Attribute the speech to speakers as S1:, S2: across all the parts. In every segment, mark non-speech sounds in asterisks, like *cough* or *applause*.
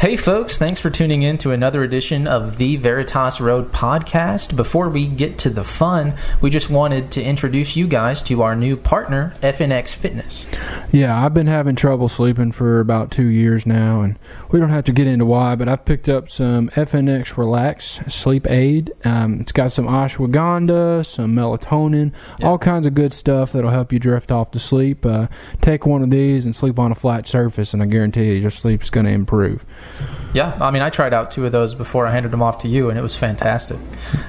S1: Hey, folks, thanks for tuning in to another edition of the Veritas Road podcast. Before we get to the fun, we just wanted to introduce you guys to our new partner, FNX Fitness.
S2: Yeah, I've been having trouble sleeping for about two years now, and we don't have to get into why, but I've picked up some FNX Relax sleep aid. Um, it's got some ashwagandha, some melatonin,
S1: Yeah.
S2: all kinds of good stuff that'll help you drift off to sleep. Uh, take one of these and sleep on a flat surface, and I guarantee you your sleep's going to improve.
S1: Yeah, I mean, I tried out two of those before I handed them off to you, and it was fantastic.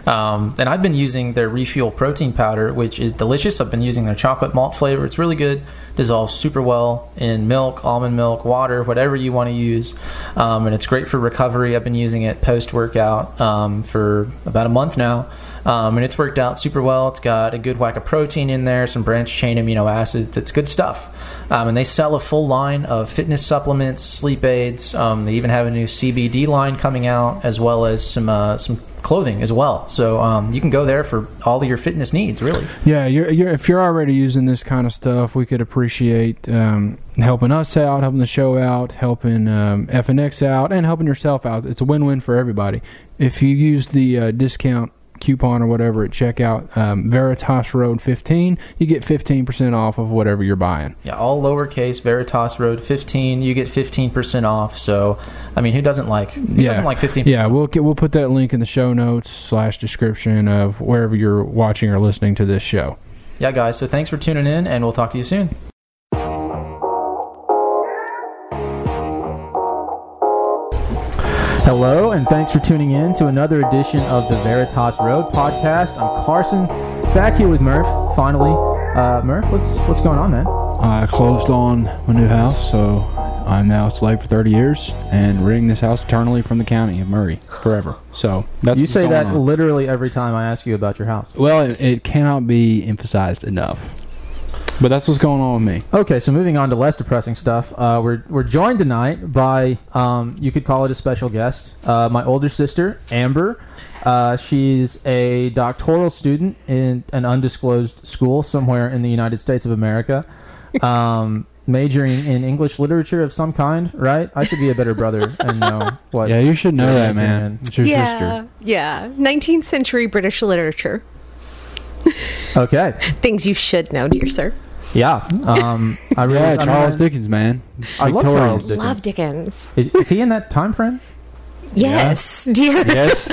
S1: Um, and I've been using their Refuel protein powder, which is delicious. I've been using their chocolate malt flavor. It's really good. Dissolves super well in milk, almond milk, water, whatever you want to use. Um, and it's great for recovery. I've been using it post workout um, for about a month now. Um, and it's worked out super well. It's got a good whack of protein in there, some branched chain amino acids. It's good stuff. Um, and they sell a full line of fitness supplements, sleep aids. Um, they even have a new CBD line coming out, as well as some uh, some clothing as well. So um, you can go there for all of your fitness needs, really.
S2: Yeah, you're, you're, if you're already using this kind of stuff, we could appreciate um, helping us out, helping the show out, helping um, FNX out, and helping yourself out. It's a win-win for everybody. If you use the uh, discount coupon or whatever at checkout, um, Veritas Road 15, you get 15% off of whatever you're buying.
S1: Yeah, all lowercase Veritas Road 15. You get 15% off. So, I mean, who doesn't like who
S2: Yeah.
S1: doesn't like 15%?
S2: Yeah, we'll get, we'll put that link in the show notes slash description of wherever you're watching or listening to this show.
S1: Yeah, guys. So thanks for tuning in, and we'll talk to you soon. Hello, and thanks for tuning in to another edition of the Veritas Road podcast. I'm Carson, back here with Murph. Finally, uh, Murph, what's what's going on, man?
S2: I closed on my new house, so I'm now a slave for 30 years and renting this house eternally from the county of Murray forever. So that's
S1: you say that
S2: on.
S1: literally every time I ask you about your house.
S2: Well, it, it cannot be emphasized enough. But that's what's going on with me.
S1: Okay, so moving on to less depressing stuff. Uh, we're we're joined tonight by um, you could call it a special guest, uh, my older sister Amber. Uh, she's a doctoral student in an undisclosed school somewhere in the United States of America, *laughs* um, majoring in English literature of some kind. Right? I should be a better brother *laughs* and know what.
S2: Yeah, you should know that, man.
S1: man.
S2: It's your
S3: yeah,
S2: sister.
S3: yeah. 19th century British literature.
S1: Okay. *laughs*
S3: Things you should know, dear sir.
S1: Yeah. Um, I really,
S2: Yeah,
S1: I mean,
S2: Charles
S1: I-
S2: Dickens, man.
S1: I love
S2: Victorian.
S1: Charles Dickens.
S3: Love Dickens.
S1: Is, is he in that time frame?
S3: Yes, dear.
S2: Yes,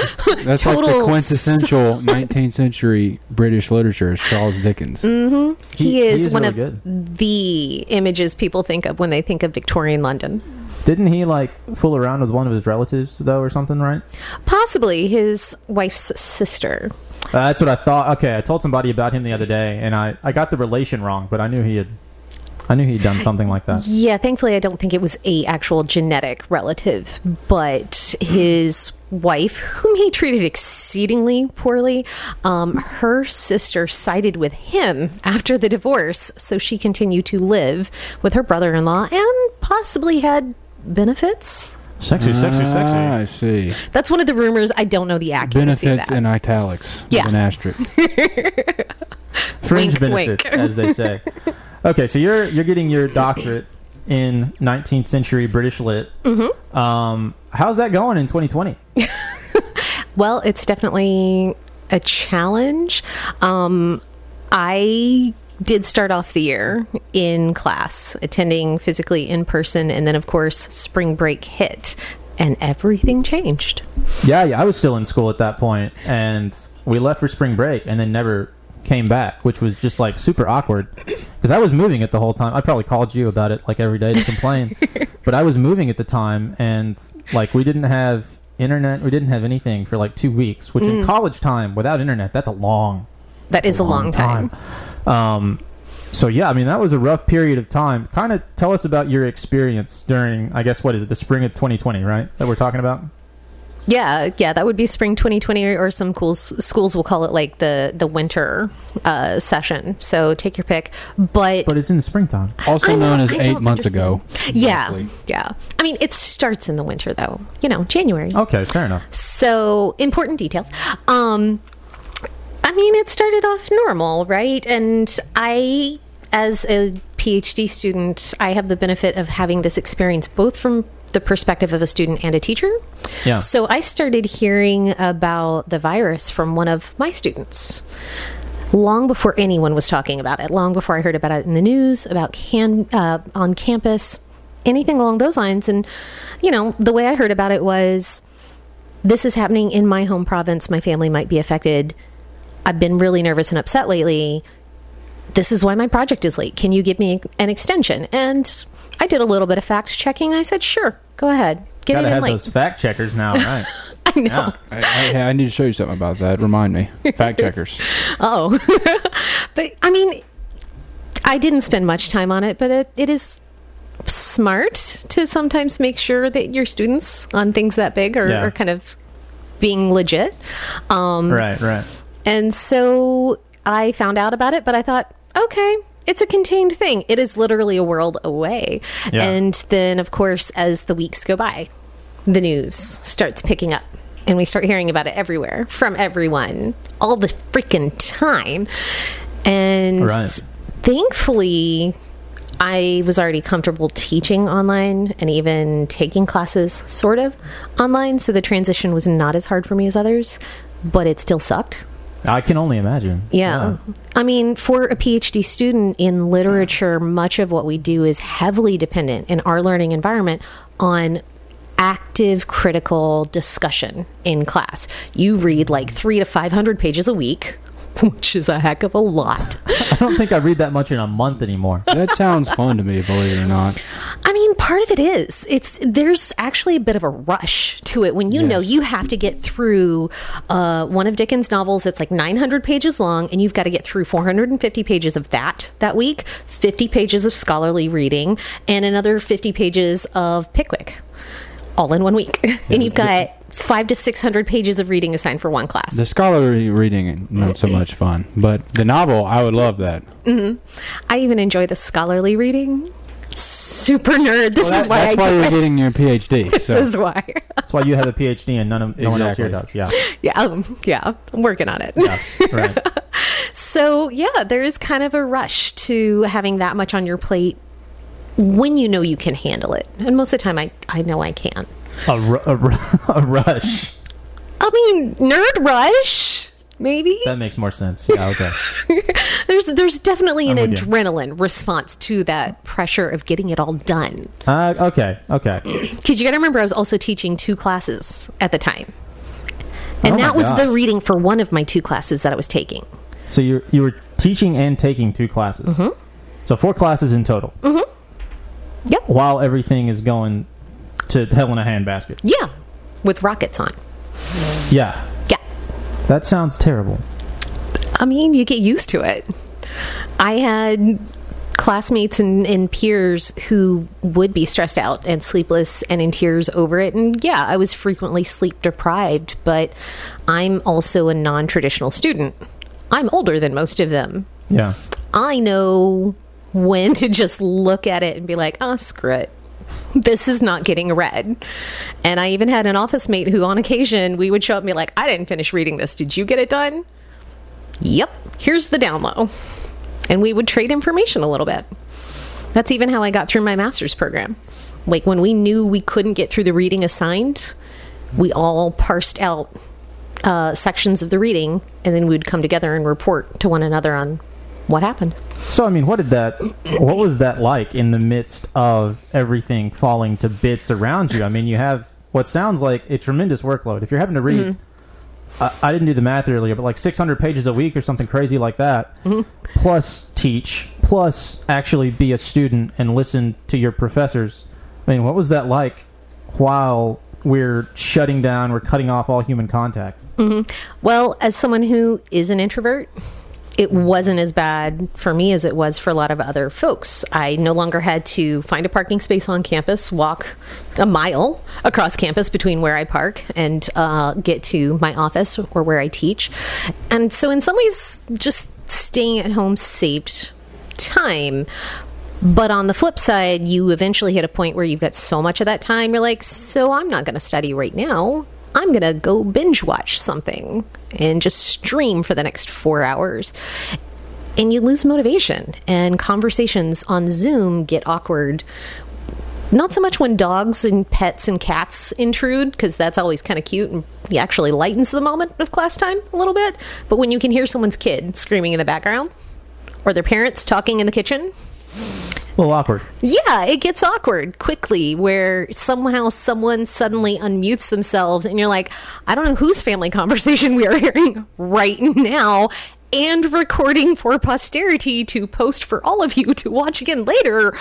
S2: that's like the
S3: Total
S2: quintessential 19th century British literature is Charles Dickens.
S3: hmm He,
S1: He- he
S3: is,
S1: is
S3: one
S1: really
S3: of
S1: good.
S3: the images people think of when they think of Victorian London.
S1: Didn't he like fool around with one of his relatives though, or something? Right.
S3: Possibly his wife's sister.
S1: Uh, that's what I thought. Okay, I told somebody about him the other day, and I, I got the relation wrong, but I knew he had, I knew he'd done something like that.
S3: Yeah, thankfully, I don't think it was a actual genetic relative, but his wife, whom he treated exceedingly poorly, um, her sister sided with him after the divorce, so she continued to live with her brother-in-law and possibly had benefits.
S1: Sexy, sexy,
S2: Ah, I see.
S3: That's one of the rumors. I don't know the accuracy
S2: Benefits
S3: of that.
S2: in italics. with
S3: Yeah.
S2: An asterisk. *laughs*
S1: Fringe
S3: Wink,
S1: benefits,
S3: wink.
S1: as they say. Okay, so you're you're getting your doctorate in 19th century British lit. Mm-hmm. Um, how's that going in 2020? *laughs*
S3: Well, it's definitely a challenge. Um, I did start off the year in class, attending physically in person, and then, of course, spring break hit, and everything changed.
S1: Yeah, yeah, I was still in school at that point, and we left for spring break, and then never came back, which was just like super awkward because I was moving it the whole time. I probably called you about it like every day to complain, *laughs* but I was moving at the time, and like we didn't have internet, we didn't have anything for like two weeks, which in mm. college time without internet, that's a long,
S3: That is a long time.
S1: Um, so yeah, I mean that was a rough period of time. Kind of tell us about your experience during, I guess, what is it, the spring of 2020, right? That we're talking about.
S3: Yeah, yeah, that would be spring 2020, or, or some schools schools will call it like the the winter uh, session. So take your pick. But,
S1: But it's in the springtime.
S2: Also
S3: I know,
S2: known as
S3: I
S2: eight
S3: don't
S2: months ago.
S3: yeah,
S2: roughly.
S3: yeah. I mean, it starts in the winter, though. You know, January.
S1: Okay, fair enough.
S3: So important details. Um, I mean, it started off normal, right? And I, as a PhD student, I have the benefit of having this experience both from the perspective of a student and a teacher.
S4: Yeah.
S3: So I started hearing about the virus from one of my students long before anyone was talking about it, long before I heard about it in the news, about can uh, on campus, anything along those lines. And you know, the way I heard about it was this is happening in my home province. My family might be affected. I've been really nervous and upset lately. This is why my project is late. Can you give me an extension? And I did a little bit of fact checking. I said, sure, go ahead. Get
S1: Gotta
S3: it in
S1: have
S3: late.
S1: those fact checkers now, *laughs* right?
S3: I know.
S1: Yeah.
S2: Hey, I need to show you something about that. Remind me. Fact checkers. *laughs*
S3: Oh, *laughs* but I mean, I didn't spend much time on it, but it, it is smart to sometimes make sure that your students on things that big are,
S1: Yeah.
S3: are kind of being legit. Um,
S1: Right, right.
S3: And so I found out about it, but I thought, okay, it's a contained thing. It is literally a world away.
S1: Yeah.
S3: And then, of course, as the weeks go by, the news starts picking up. And we start hearing about it everywhere from everyone all the freaking time. And
S1: Right.
S3: thankfully, I was already comfortable teaching online and even taking classes sort of online. So the transition was not as hard for me as others, but it still sucked.
S1: I can only imagine.
S3: Yeah. I mean, for a PhD student in literature, much of what we do is heavily dependent in our learning environment on active critical discussion in class. You read like three to 500 pages a week, *laughs* which is a heck of a lot.
S1: I don't think I read that much in a month anymore.
S2: That sounds fun to me, believe it or not.
S3: I mean, part of it is it's there's actually a bit of a rush to it when you know you have to get through uh, one of Dickens' novels that's like 900 pages long, and you've got to get through 450 pages of that that week, 50 pages of scholarly reading, and another 50 pages of Pickwick, all in one week, *laughs* and you've got five to 600 pages of reading assigned for one class.
S2: The scholarly reading, not so much fun. But the novel, I would love that.
S3: I even enjoy the scholarly reading. Super nerd. This
S2: Well,
S3: is
S2: that-
S3: why I
S2: that's why you're
S3: it.
S2: getting your PhD. *laughs*
S3: This
S2: So.
S3: is why.
S1: That's why you have a PhD and none of no one else here does. Yeah. *laughs*
S3: yeah, um, yeah. I'm working on it.
S1: Yeah. Right. *laughs*
S3: So, yeah, there is kind of a rush to having that much on your plate when you know you can handle it. And most of the time, I, I know I can.
S1: A, ru- a, ru- *laughs* a rush.
S3: I mean, nerd rush, maybe.
S1: That makes more sense. *laughs* Yeah. Okay.
S3: There's there's definitely an
S1: I'm with you.
S3: adrenaline response to that pressure of getting it all done.
S1: Uh, okay. Okay. *clears throat*
S3: Because you got to remember, I was also teaching two classes at the time. And
S1: Oh my
S3: that was
S1: gosh.
S3: the reading for one of my two classes that I was taking.
S1: So you you were teaching and taking two classes.
S3: Mm-hmm.
S1: So four classes in total.
S3: Yep.
S1: While everything is going to hell in a handbasket.
S3: Yeah. With rockets on.
S1: Yeah.
S3: Yeah.
S1: That sounds terrible.
S3: I mean, you get used to it. I had classmates and, and peers who would be stressed out and sleepless and in tears over it. And yeah, I was frequently sleep deprived, but I'm also a non traditional student. I'm older than most of them.
S1: Yeah.
S3: I know when to just look at it and be like, oh, screw it. This is not getting read. And I even had an office mate who, on occasion, we would show up and be like, I didn't finish reading this. Did you get it done? Yep. Here's the down low. And we would trade information a little bit. That's even how I got through my master's program. Like when we knew we couldn't get through the reading assigned, we all parsed out uh, sections of the reading and then we'd come together and report to one another on what happened.
S1: So I mean, what did that? What was that like in the midst of everything falling to bits around you? I mean, you have what sounds like a tremendous workload. If you're having to read, mm-hmm. I, I didn't do the math earlier, but like 600 pages a week or something crazy like that, mm-hmm. plus teach, plus actually be a student and listen to your professors. I mean, what was that like while we're shutting down, we're cutting off all human contact? Mm-hmm.
S3: Well, as someone who is an introvert, it wasn't as bad for me as it was for a lot of other folks. I no longer had to find a parking space on campus, walk a mile across campus between where I park and uh, get to my office or where I teach. And so, in some ways, just staying at home saved time. But on the flip side, you eventually hit a point where you've got so much of that time, you're like, so I'm not going to study right now. I'm going to go binge watch something and just stream for the next four hours. And you lose motivation, and conversations on Zoom get awkward Not so much when dogs and pets and cats intrude, because that's always kind of cute and actually lightens the moment of class time a little bit. But when you can hear someone's kid screaming in the background, or their parents talking in the kitchen,
S1: A little awkward.
S3: yeah, it gets awkward quickly where somehow someone suddenly unmutes themselves and you're like, I don't know whose family *laughs* conversation we are hearing right now and recording for posterity to post for all of you to watch again later.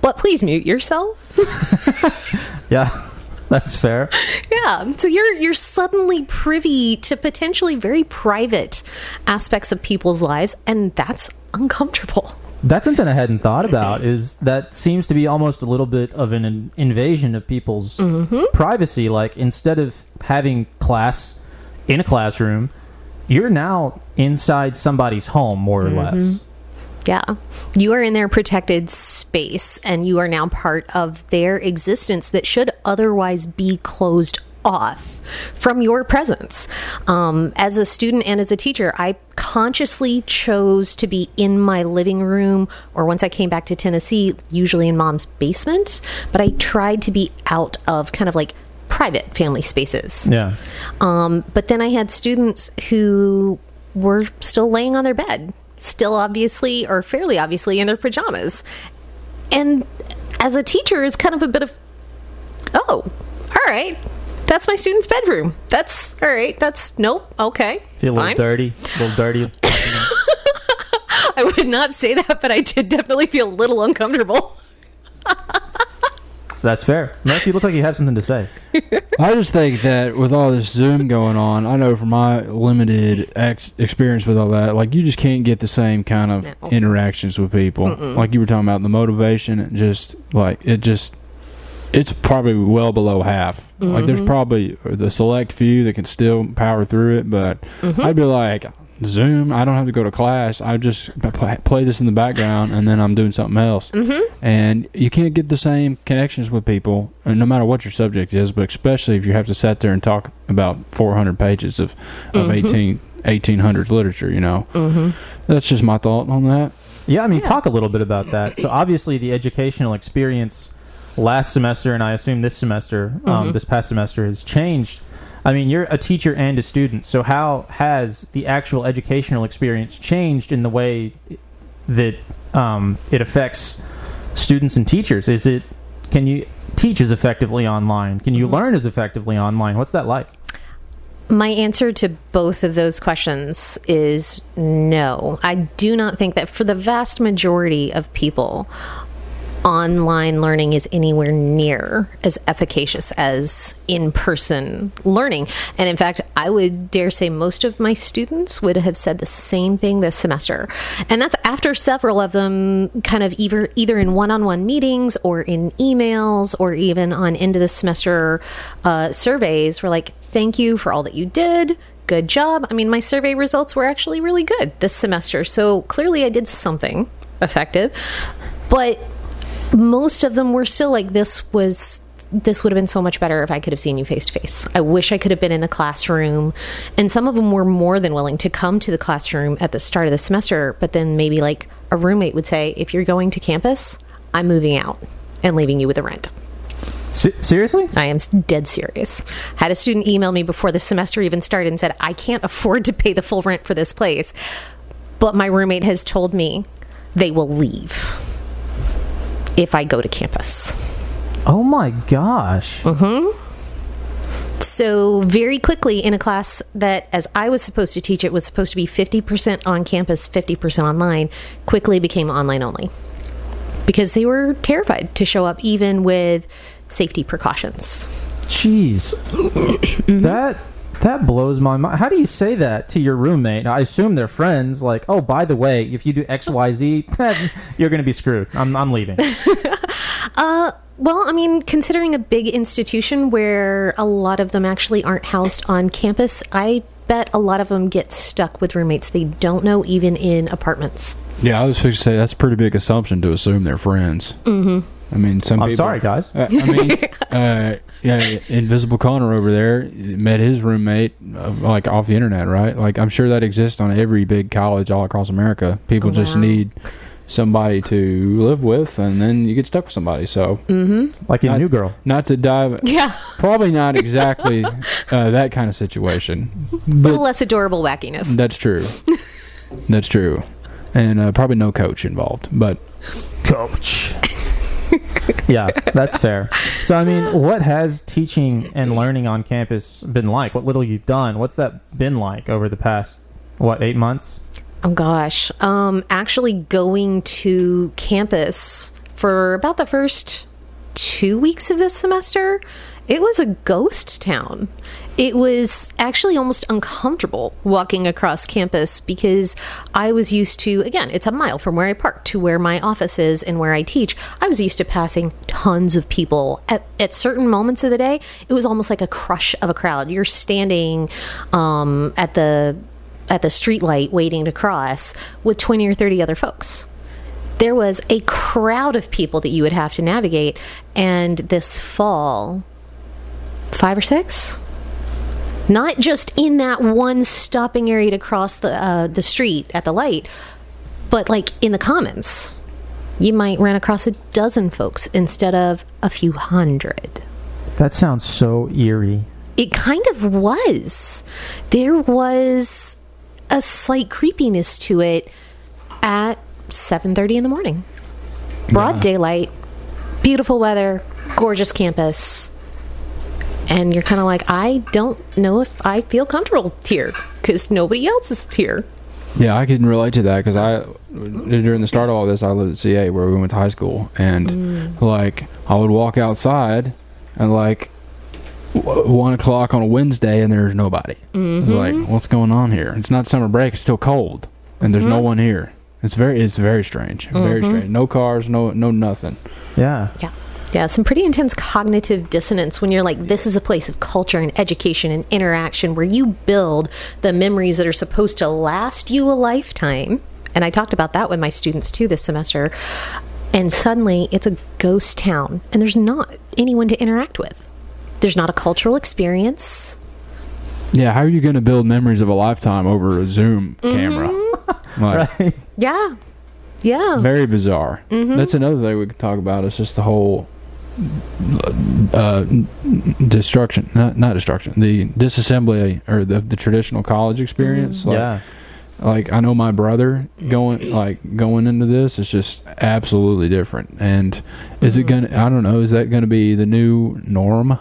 S3: But please mute yourself. *laughs*
S1: Yeah, that's fair.
S3: Yeah. So you're you're suddenly privy to potentially very private aspects of people's lives and that's uncomfortable.
S1: That's something I hadn't thought about. Is that seems to be almost a little bit of an in- invasion of people's mm-hmm. privacy? Like instead of having class in a classroom, you're now inside somebody's home, more or less. Mm-hmm.
S3: Yeah. You are in their protected space and you are now part of their existence that should otherwise be closed off from your presence. Um, as a student and as a teacher, I consciously chose to be in my living room or once I came back to Tennessee, usually in mom's basement, but I tried to be out of kind of like private family spaces.
S1: Yeah.
S3: Um, but then I had students who were still laying on their bed, still obviously or fairly obviously in their pajamas. And as a teacher, it's kind of a bit of, oh, all right, that's my student's bedroom. That's all right. That's nope. Okay,
S1: Feel a little
S3: fine.
S1: dirty. A little dirty. *laughs*
S3: I would not say that, but I did definitely feel a little uncomfortable. *laughs*
S1: That's fair. Unless you look like you have something to say. *laughs*
S2: I just think that with all this Zoom going on, I know from my limited ex- experience with all that, like you just can't get the same kind of
S3: No.
S2: interactions with people. Like you were talking about the motivation, and just like it just, it's probably well below half. Like there's probably the select few that can still power through it, but I'd be like. Zoom. I don't have to go to class. I just p- p- play this in the background, and then I'm doing something else. Mm-hmm. And you can't get the same connections with people, uh, no matter what your subject is. But especially if you have to sit there and talk about 400 pages of of 18 1800s literature. You know, mm-hmm. that's just my thought on that.
S1: Yeah, I mean, talk a little bit about that. So obviously, the educational experience last semester, and I assume this semester, um, this past semester, has changed. I mean, you're a teacher and a student. So how has the actual educational experience changed in the way that um, it affects students and teachers? Is it can you teach as effectively online? Can you learn as effectively online? What's that like?
S3: My answer to both of those questions is no. I do not think that for the vast majority of people, online learning is anywhere near as efficacious as in person learning. And in fact, I would dare say most of my students would have said the same thing this semester. And that's after several of them kind of either either in one-on-one meetings or in emails or even on end of the semester uh, surveys were like, "Thank you for all that you did." Good job. I mean, my survey results were actually really good this semester. So clearly I did something effective. But most of them were still like this was this would have been so much better if I could have seen you face to face. I wish I could have been in the classroom. And some of them were more than willing to come to the classroom at the start of the semester, but then maybe like a roommate would say, if you're going to campus, I'm moving out and leaving you with the rent.
S1: Se- seriously?
S3: I am dead serious. Had a student email me before the semester even started and said, I can't afford to pay the full rent for this place, but my roommate has told me they will leave if I go to campus.
S1: Oh my gosh! Mm-hmm.
S3: So, very quickly in a class that, as I was supposed to teach it, was supposed to be 50% on campus, 50% online, quickly became online only because they were terrified to show up even with safety precautions.
S1: Jeez, *coughs* mm-hmm. that that blows my mind. How do you say that to your roommate? I assume they're friends. Like, oh, by the way, if you do X, Y, Z, *laughs* you're going to be screwed. I'm I'm leaving. *laughs*
S3: uh, Well, I mean, considering a big institution where a lot of them actually aren't housed on campus, I bet a lot of them get stuck with roommates they don't know, even in apartments.
S2: Yeah, I was going to say that's a pretty big assumption to assume they're friends. Mm-hmm. I mean, some
S1: I'm
S2: people.
S1: sorry, guys.
S2: Uh, I mean, *laughs* uh, yeah, Invisible Connor over there met his roommate uh, like off the internet, right? Like I'm sure that exists on every big college all across America. People just
S3: Wow.
S2: need somebody to live with, and then you get stuck with somebody. So, mm-hmm.
S1: Like in
S2: Not-
S1: New Girl.
S2: not to dive, *laughs*
S3: Yeah.
S2: probably not exactly uh, that kind of situation,
S3: A little
S2: but
S3: less adorable wackiness.
S2: that's true. *laughs* That's true, and uh, probably no coach involved. But
S1: Coach. *laughs* yeah, that's fair. So, I mean, what has teaching and learning on campus been like? What little you've done, what's that been like over the past, what, eight months?
S3: Oh gosh. Um actually going to campus for about the first 2 weeks of this semester, it was a ghost town. It was actually almost uncomfortable walking across campus because I was used to again, it's a mile from where I park to where my office is and where I teach. I was used to passing tons of people at, at certain moments of the day. It was almost like a crush of a crowd. You're standing um, at the at the street light waiting to cross with 20 or 30 other folks. There was a crowd of people that you would have to navigate. And this fall, five or six? Not just in that one stopping area to cross the, uh, the street at the light, but like in the commons. You might run across a dozen folks instead of a few hundred.
S1: That sounds so eerie.
S3: It kind of was. There was a slight creepiness to it at 7:30 in the morning. Broad daylight, beautiful weather, gorgeous campus. And you're kind of like, I don't know if I feel comfortable here because nobody else is here.
S2: yeah, I can relate to that because I during the start of all this, I lived at CA where we went to high school, and mm. like I would walk outside and like w- one o'clock on a Wednesday, and there's nobody. It's like, mm-hmm. what's going on here? It's not summer break; it's still cold, and there's no mm-hmm. one here. It's very, it's very strange, very mm-hmm. strange. No cars, no, no nothing.
S1: Yeah.
S3: Yeah. Yeah, some pretty intense cognitive dissonance when you're like, this is a place of culture and education and interaction where you build the memories that are supposed to last you a lifetime. And I talked about that with my students too this semester. And suddenly it's a ghost town and there's not anyone to interact with. There's not a cultural experience.
S2: Yeah, how are you going to build memories of a lifetime over a Zoom mm-hmm. camera? *laughs* Like,
S1: Right.
S3: Yeah. Yeah.
S2: very bizarre. Mm-hmm. That's another thing we could talk about. It's just the whole uh, destruction, not not destruction, the disassembly or the, the traditional college experience. Like,
S1: yeah.
S2: like I know my brother going like going into this is just absolutely different. And is it gonna? I don't know. Is that gonna be the new norm? I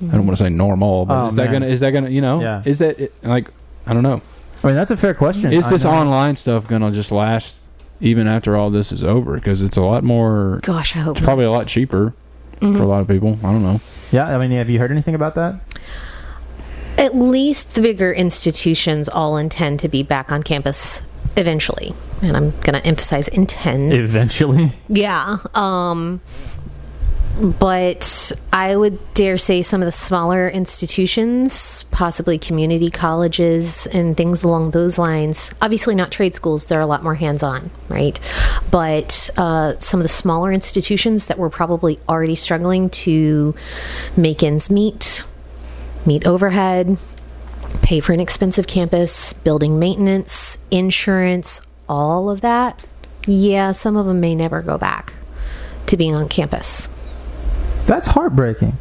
S2: don't want to say normal, but
S1: Oh,
S2: is that gonna? Is that gonna? You know?
S1: Yeah.
S2: Is that it, like? I don't know.
S1: I mean, that's a fair question.
S2: Is this online stuff gonna just last even after all this is over? Because it's a lot more.
S3: Gosh, I hope
S2: It's
S3: not.
S2: probably a lot cheaper for a lot of people. I don't know.
S1: Yeah. I mean, have you heard anything about that?
S3: at least the bigger institutions all intend to be back on campus eventually. And I'm going to emphasize intend.
S1: Eventually. *laughs*
S3: Yeah. Um but I would dare say some of the smaller institutions, possibly community colleges and things along those lines. Obviously, not trade schools; they're a lot more hands-on, right? But uh, some of the smaller institutions that were probably already struggling to make ends meet, meet overhead, pay for an expensive campus, building maintenance, insurance, all of that. Yeah, some of them may never go back to being on campus.
S1: That's heartbreaking.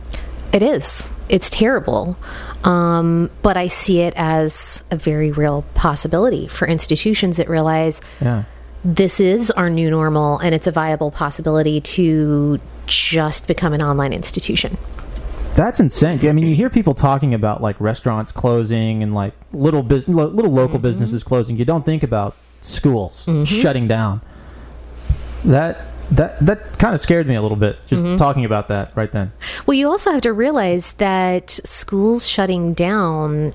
S3: It is. It's terrible. Um, but I see it as a very real possibility for institutions that realize
S1: Yeah.
S3: this is our new normal and it's a viable possibility to just become an online institution.
S1: That's insane. I mean, you hear people talking about like restaurants closing and like little bus- lo- little local businesses closing. You don't think about schools shutting down. That that that kind of scared me a little bit just talking about that right then.
S3: Well, you also have to realize that schools shutting down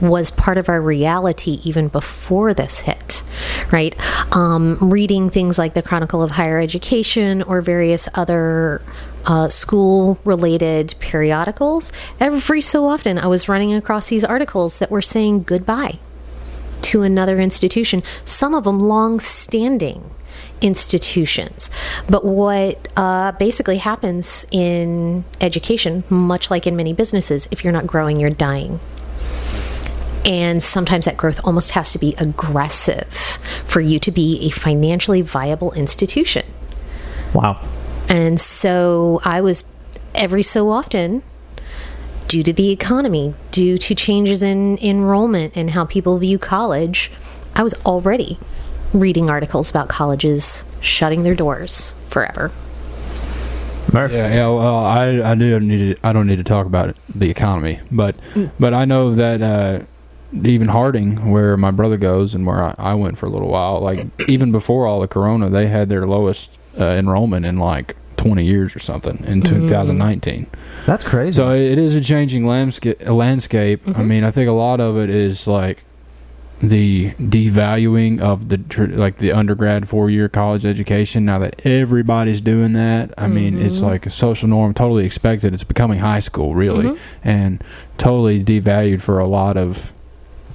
S3: was part of our reality even before this hit, right? Um, reading things like the Chronicle of Higher Education or various other uh, school related periodicals, every so often I was running across these articles that were saying goodbye to another institution, some of them long standing institutions. But what uh, basically happens in education, much like in many businesses, if you're not growing, you're dying. And sometimes that growth almost has to be aggressive for you to be a financially viable institution.
S1: Wow.
S3: And so I was every so often, due to the economy, due to changes in enrollment and how people view college, I was already reading articles about colleges shutting their doors forever.
S1: Murph.
S2: Yeah, yeah. Well, I I do need to, I don't need to talk about it, the economy, but but I know that uh, even Harding, where my brother goes and where I, I went for a little while, like even before all the Corona, they had their lowest uh, enrollment in like 20 years or something in 2019.
S1: That's crazy.
S2: So it is a changing landscape. Landscape. I mean, I think a lot of it is like the devaluing of the like the undergrad four year college education. Now that everybody's doing that, I mean, it's mm-hmm. like a social norm, totally expected. It's becoming high school, really, mm-hmm. and totally devalued for a lot of.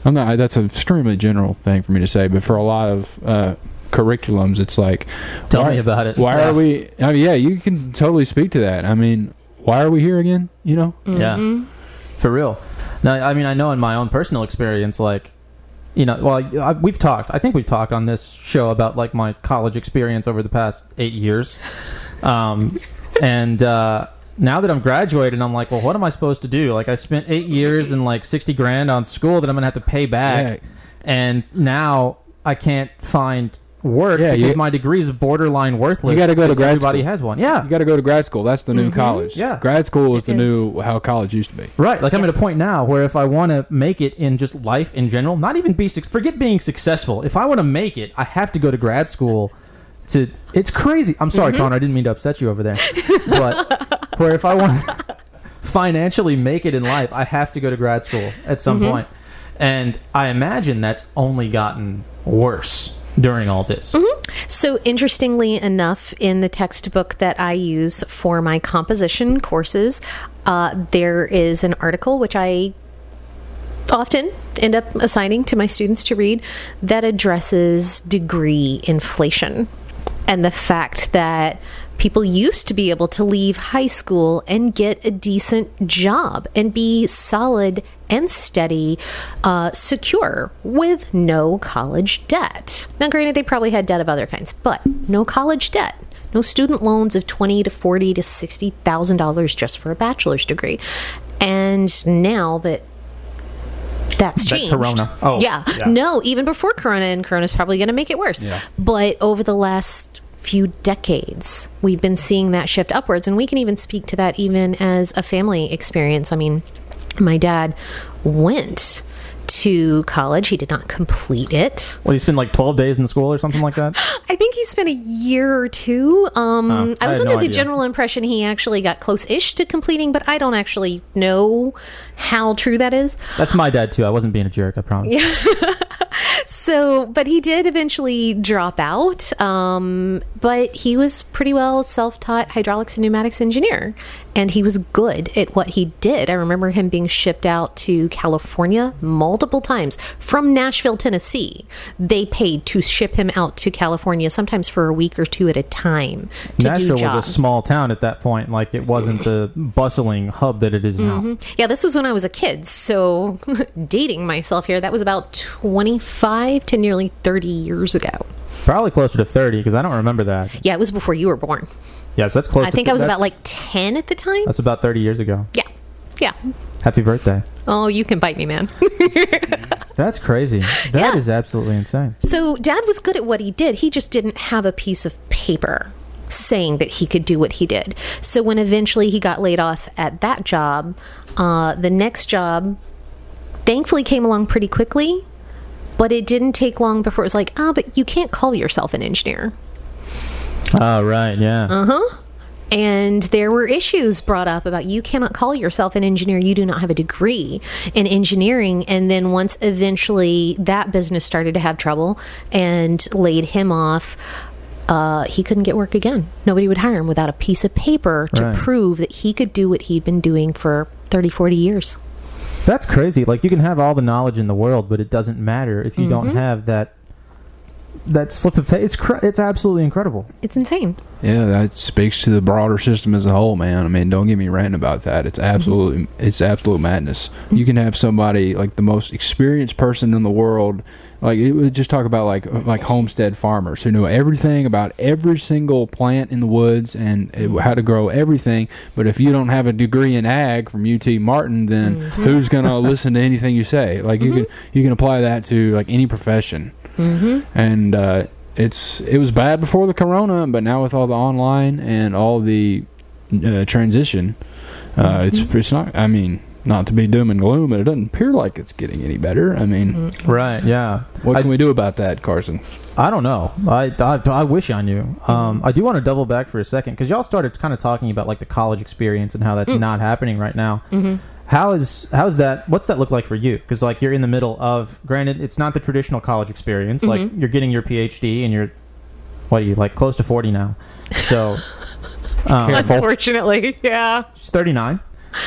S2: I'm not. That's an extremely general thing for me to say, but for a lot of uh, curriculums, it's like
S1: Tell
S2: why-
S1: me about it.
S2: why
S1: Yeah.
S2: are we? I mean, yeah, you can totally speak to that. I mean, why are we here again? You know?
S1: Yeah, mm-hmm. for real. Now, I mean, I know in my own personal experience, like, you know, well, I, we've talked. I think we've talked on this show about like my college experience over the past eight years, um, and uh, now that I'm graduated, I'm like, well, what am I supposed to do? Like, I spent eight years and like sixty grand on school that I'm gonna have to pay back, and now I can't find work
S2: Yeah,
S1: because
S2: you-
S1: my degree is borderline worthless.
S2: You gotta go to
S1: because
S2: grad
S1: Everybody
S2: school.
S1: has one. Yeah,
S2: You got to go to grad school. That's the new mm-hmm. college.
S1: Yeah.
S2: grad school is
S3: It
S2: the
S3: is.
S2: new how college used to be.
S1: Right, like I'm at a point now where if I want to make it in just life in general, not even be forget being successful. If I want to make it, I have to go to grad school. To it's crazy. I'm sorry, mm-hmm. Connor. I didn't mean to upset you over there, but *laughs* where if I want to financially make it in life, I have to go to grad school at some mm-hmm. point. And I imagine that's only gotten worse during all this.
S3: So, interestingly enough, in the textbook that I use for my composition courses, uh, there is an article which I often end up assigning to my students to read that addresses degree inflation and the fact that people used to be able to leave high school and get a decent job and be solid and steady, uh, secure with no college debt. Now, granted, they probably had debt of other kinds, but no college debt. No student loans of twenty to forty to sixty thousand dollars just for a bachelor's degree, and now that that's
S1: That
S3: changed.
S1: Corona. Oh,
S3: yeah.
S1: yeah.
S3: No, even before Corona, and Corona's probably going to make it worse.
S2: Yeah.
S3: But over the last few decades, we've been seeing that shift upwards, and we can even speak to that even as a family experience. I mean, my dad went to college. He did not complete it.
S1: Well, he spent like 12 days in school or something like that. *laughs*
S3: I think he spent a year or two. Um,
S1: Oh,
S3: I
S1: I
S3: was under
S1: no
S3: the
S1: idea.
S3: general impression he actually got close-ish to completing, but I don't actually know how true that is.
S1: That's my dad too. I wasn't being a jerk. I promise. *laughs*
S3: So, but he did eventually drop out. Um, but he was pretty well self taught hydraulics and pneumatics engineer. And he was good at what he did. I remember him being shipped out to California multiple times from Nashville, Tennessee. They paid to ship him out to California, sometimes for a week or two at a time to do
S1: Nashville
S3: jobs.
S1: was a small town at that point. Like it wasn't the bustling hub that it is now. Mm-hmm.
S3: Yeah, this was when I was a kid. So, *laughs* dating myself here, that was about 25 to nearly 30 years ago.
S1: Probably closer to 30 because I don't remember that.
S3: Yeah, it was before you were born.
S1: Yes, that's close.
S3: I think I was about like 10 at the time.
S1: That's about 30 years ago.
S3: Yeah. Yeah.
S1: Happy birthday.
S3: Oh, you can bite me, man. *laughs*
S1: That's crazy. That is
S3: Yeah.
S1: absolutely insane.
S3: so, dad was good at what he did. He just didn't have a piece of paper saying that he could do what he did. So, when eventually he got laid off at that job, uh, the next job thankfully came along pretty quickly. But it didn't take long before it was like, ah, but you can't call yourself an engineer.
S1: Oh, right. Yeah.
S3: Uh-huh. And there were issues brought up about you cannot call yourself an engineer. You do not have a degree in engineering. And then once eventually that business started to have trouble and laid him off, uh, he couldn't get work again. Nobody would hire him without a piece of paper to
S1: Right.
S3: prove that he could do what he'd been doing for 30, 40 years.
S1: That's crazy. Like you can have all the knowledge in the world, but it doesn't matter if you don't
S3: Mm-hmm.
S1: have that that slip of pay. It's cr- it's absolutely incredible.
S3: It's insane.
S2: Yeah, that speaks to the broader system as a whole, man. I mean, don't get me ranting about that. It's mm-hmm. absolutely it's absolute madness. You can have somebody like the most experienced person in the world, like it would just talk about like like homestead farmers who know everything about every single plant in the woods and it, how to grow everything. But if you don't have a degree in ag from UT Martin, then mm-hmm. who's gonna listen to anything you say? Like you mm-hmm. can you can apply that to like any profession and uh, it's it was bad before the corona, but now with all the online and all the uh, transition, uh, it's it's not. I mean, not to be doom and gloom, but it doesn't appear like it's getting any better. I mean,
S1: Right? Yeah.
S2: what
S1: I-
S2: can we do about that, Carson?
S1: I don't know. I, I, I wish I knew. Um, I do want to double back for a second because y'all started kind of talking about like the college experience and how that's not happening right now. How is how's that? What's that look like for you? Because like you're in the middle of. Granted, it's not the traditional college experience. Like you're getting your PhD and you're what are you like close to forty now? So *laughs* um,
S3: Unfortunately, yeah.
S1: she's thirty nine.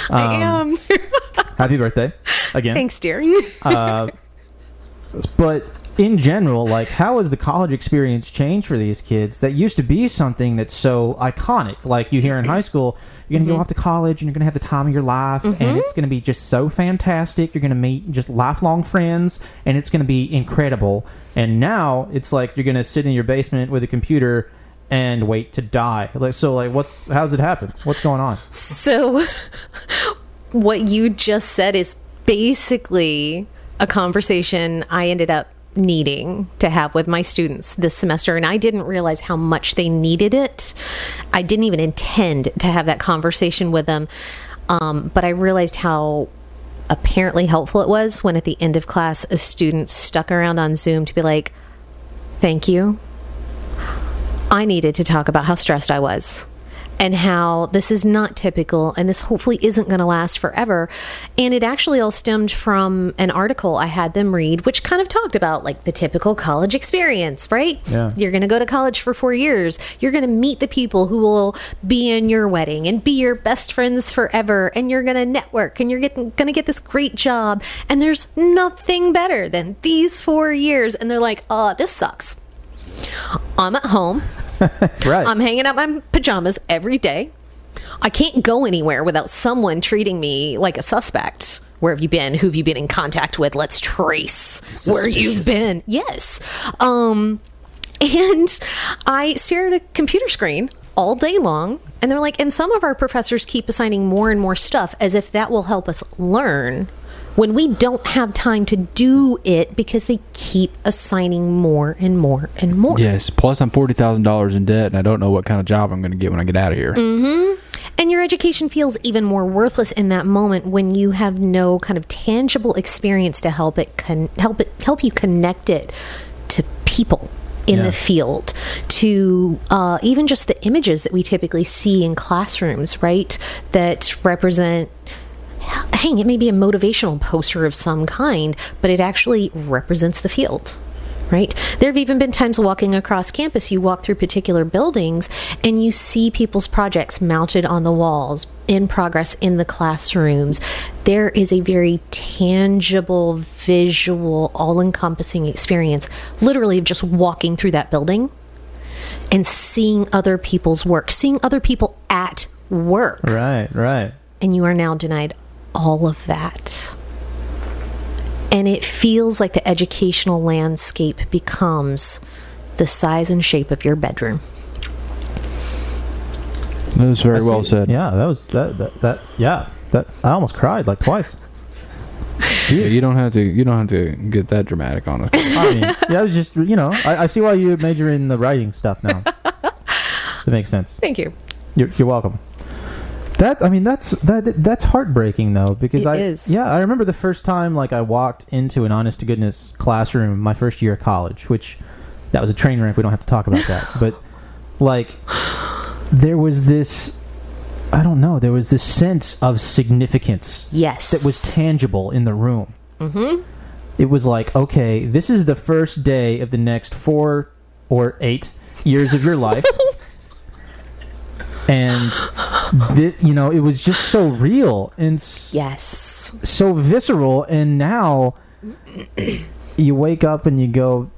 S3: I am. *laughs*
S1: Happy birthday again.
S3: Thanks, dear. *laughs*
S1: Uh, but in general, like, how has the college experience changed for these kids? That used to be something that's so iconic. Like you hear in high school, you're gonna go mm-hmm. off to college and you're gonna have the time of your life, and mm-hmm. it's gonna be just so fantastic. You're gonna meet just lifelong friends, and it's gonna be incredible. And now it's like you're gonna sit in your basement with a computer and wait to die. Like, so, like, what's how's it happen? What's going on?
S3: So, *laughs* what you just said is basically a conversation I ended up needing to have with my students this semester, and I didn't realize how much they needed it. I didn't even intend to have that conversation with them, um, but I realized how apparently helpful it was when at the end of class a student stuck around on Zoom to be like, Thank you. I needed to talk about how stressed I was and how this is not typical and this hopefully isn't going to last forever. And it actually all stemmed from an article I had them read, which kind of talked about like the typical college experience, right?
S1: Yeah.
S3: You're going to go to college for four years. You're going to meet the people who will be in your wedding and be your best friends forever. And you're going to network and you're going to get this great job. And there's nothing better than these four years. And they're like, uh, this sucks. I'm at home. *laughs*
S1: Right.
S3: I'm hanging out my pajamas every day. I can't go anywhere without someone treating me like a suspect. Where have you been? Who have you been in contact with? Let's trace where you've been. Yes. Um, and I stare at a computer screen all day long. And they're like, and some of our professors keep assigning more and more stuff as if that will help us learn when we don't have time to do it because they keep assigning more and more and more.
S2: Yes. Plus, I'm forty thousand dollars in debt, and I don't know what kind of job I'm going to get when I get out of here.
S3: And your education feels even more worthless in that moment when you have no kind of tangible experience to help it con- help it help you connect it to people in
S1: Yeah.
S3: the field, to uh, even just the images that we typically see in classrooms, right? That represent. Hang, it may be a motivational poster of some kind, but it actually represents the field right? There have even been times walking across campus, you walk through particular buildings and you see people's projects mounted on the walls, in progress in the classrooms. There is a very tangible, visual, all encompassing experience, literally, of just walking through that building and seeing other people's work, seeing other people at work.
S1: right. Right.
S3: And you are now denied all of that. And it feels like the educational landscape becomes the size and shape of your bedroom.
S2: That was very well said.
S1: Yeah, that was that, that that yeah. That I almost cried like twice. *laughs*
S2: Yeah, you don't have to. You don't have to get that dramatic on it. *laughs*
S1: I mean, yeah, it was just you know, I, I see why you major in the writing stuff now. *laughs* that makes sense.
S3: Thank you.
S1: You're, you're welcome. That I mean, that's that that's heartbreaking though because
S3: It
S1: I
S3: is.
S1: yeah I remember the first time like I walked into an honest to goodness classroom my first year of college, which that was a train wreck. We don't have to talk about that, *laughs* but like there was this I don't know there was this sense of significance
S3: Yes.
S1: that was tangible in the room. Mm-hmm. It was like, okay, this is the first day of the next four or eight years of your life. *laughs* and, thi- you know, it was just so real and s-
S3: yes.
S1: so visceral. And now *clears throat* you wake up and you go,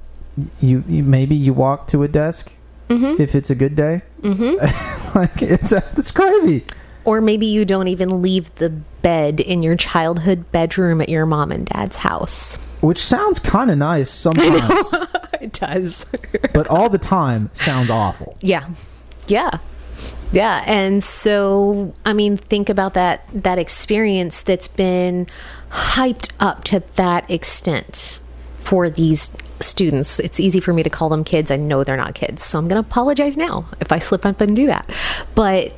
S1: you, you maybe you walk to a desk
S3: Mm-hmm.
S1: if it's a good day.
S3: Mm-hmm. *laughs*
S1: like it's it's crazy.
S3: Or maybe you don't even leave the bed in your childhood bedroom at your mom and dad's house.
S1: Which sounds kind of nice sometimes, *laughs*
S3: It does. *laughs*
S1: but all the time sounds awful.
S3: Yeah. Yeah. Yeah, and so I mean think about that that experience that's been hyped up to that extent for these students. It's easy for me to call them kids. I know they're not kids. So I'm going to apologize now if I slip up and do that. But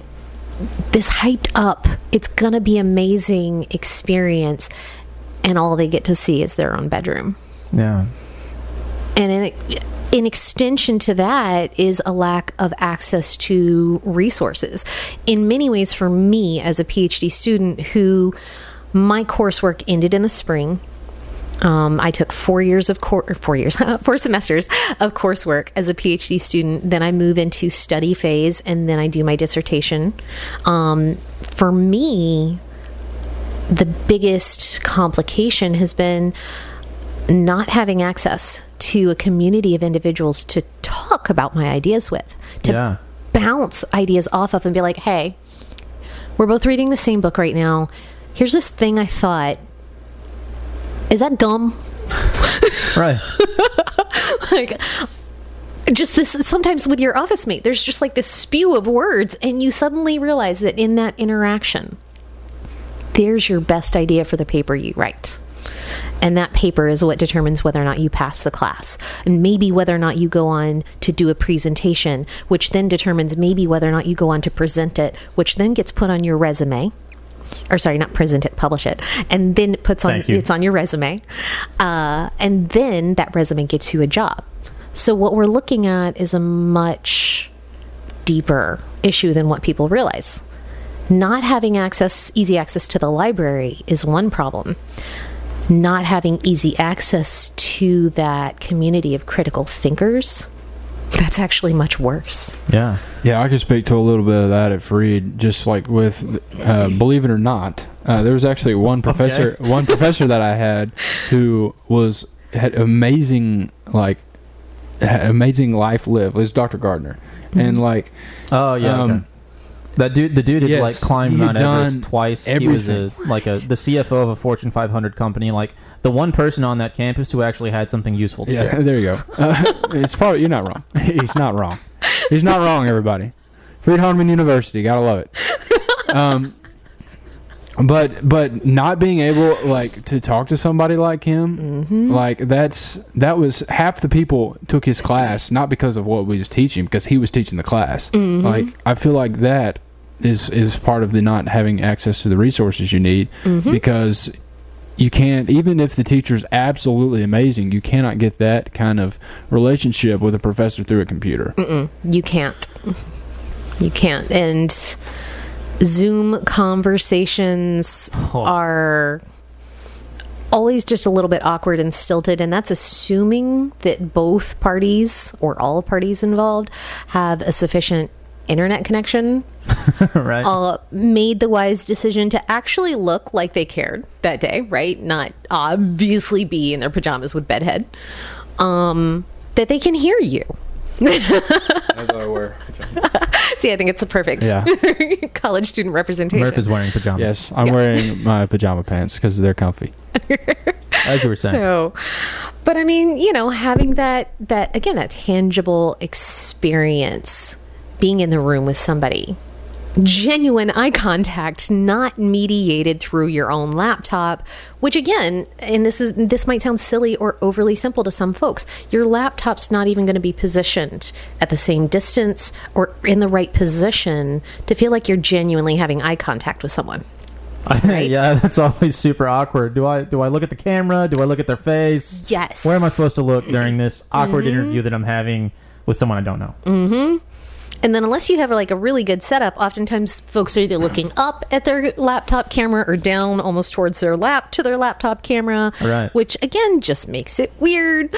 S3: this hyped up, it's going to be amazing experience and all they get to see is their own bedroom.
S1: Yeah.
S3: And in, in extension to that is a lack of access to resources. In many ways, for me as a PhD student who my coursework ended in the spring. Um, I took four years of cour- or four years, *laughs* four semesters of coursework as a PhD student. Then I move into study phase, and then I do my dissertation. Um, for me, the biggest complication has been not having access to a community of individuals to talk about my ideas with, to
S1: Yeah.
S3: bounce ideas off of and be like, hey, we're both reading the same book right now. Here's this thing I thought. Is that dumb? *laughs*
S1: Right.
S3: like just this sometimes with your office mate there's just like this spew of words and you suddenly realize that in that interaction there's your best idea for the paper you write and that paper is what determines whether or not you pass the class. And maybe whether or not you go on to do a presentation which then determines maybe whether or not you go on to present it which then gets put on your resume. Or sorry not present it publish it. And then it puts on it's on your resume. Uh, and then that resume gets you a job. So what we're looking at is a much deeper issue than what people realize. Not having access easy access to the library is one problem not having easy access to that community of critical thinkers that's actually much worse
S1: Yeah.
S2: Yeah, I could speak to a little bit of that at Freed. Just like with, uh, believe it or not, uh, there was actually one professor, one professor that I had who was had amazing like had amazing life lived. It was Dr. Gardner, and like
S1: Oh yeah.
S2: Um,
S1: okay. That dude, the dude had
S2: yes,
S1: like climbed
S2: he had
S1: Mount Everest
S2: done
S1: twice. He was a
S2: everything.
S1: like a the CFO of a Fortune 500 company. Like the one person on that campus who actually had something useful to
S2: yeah,
S1: share.
S2: there you go. *laughs* Uh, it's probably you're not wrong. *laughs* He's not wrong. He's not wrong. Everybody, Freed Hardeman University, gotta love it. Um, but but not being able like to talk to somebody like him, like that's that was half the people took his class not because of what we was teaching because he was teaching the class. Like I feel like that is is part of the not having access to the resources you need mm-hmm. because you can't even if the teacher's absolutely amazing you cannot get that kind of relationship with a professor through a computer
S3: You can't. You can't. And Zoom conversations
S1: Oh.
S3: are always just a little bit awkward and stilted. And that's assuming that both parties or all parties involved have a sufficient internet connection *laughs*
S1: right.
S3: uh, made the wise decision to actually look like they cared that day, right? Not obviously be in their pajamas with bedhead. Um, that they can hear you.
S2: as i were *laughs*
S3: See, I think it's a perfect
S2: Yeah. *laughs*
S3: college student representation.
S1: Murph is wearing pajamas.
S2: yes i'm
S3: Yeah.
S2: wearing my pajama pants because they're comfy
S1: As you were saying.
S3: So, but I mean, you know, having that that again that tangible experience, being in the room with somebody, genuine eye contact, not mediated through your own laptop. Which again, and this is this might sound silly or overly simple to some folks. Your laptop's not even going to be positioned at the same distance or in the right position to feel like you're genuinely having eye contact with someone. *laughs* Right.
S1: yeah, that's always super awkward. Do I do I look at the camera? Do I look at their face?
S3: Yes.
S1: Where am I supposed to look during this awkward
S3: Mm-hmm.
S1: interview that I'm having with someone I don't know?
S3: And then, unless you have like a really good setup, oftentimes folks are either looking up at their laptop camera or down almost towards their lap to their laptop camera,
S1: Right.
S3: which again just makes it weird.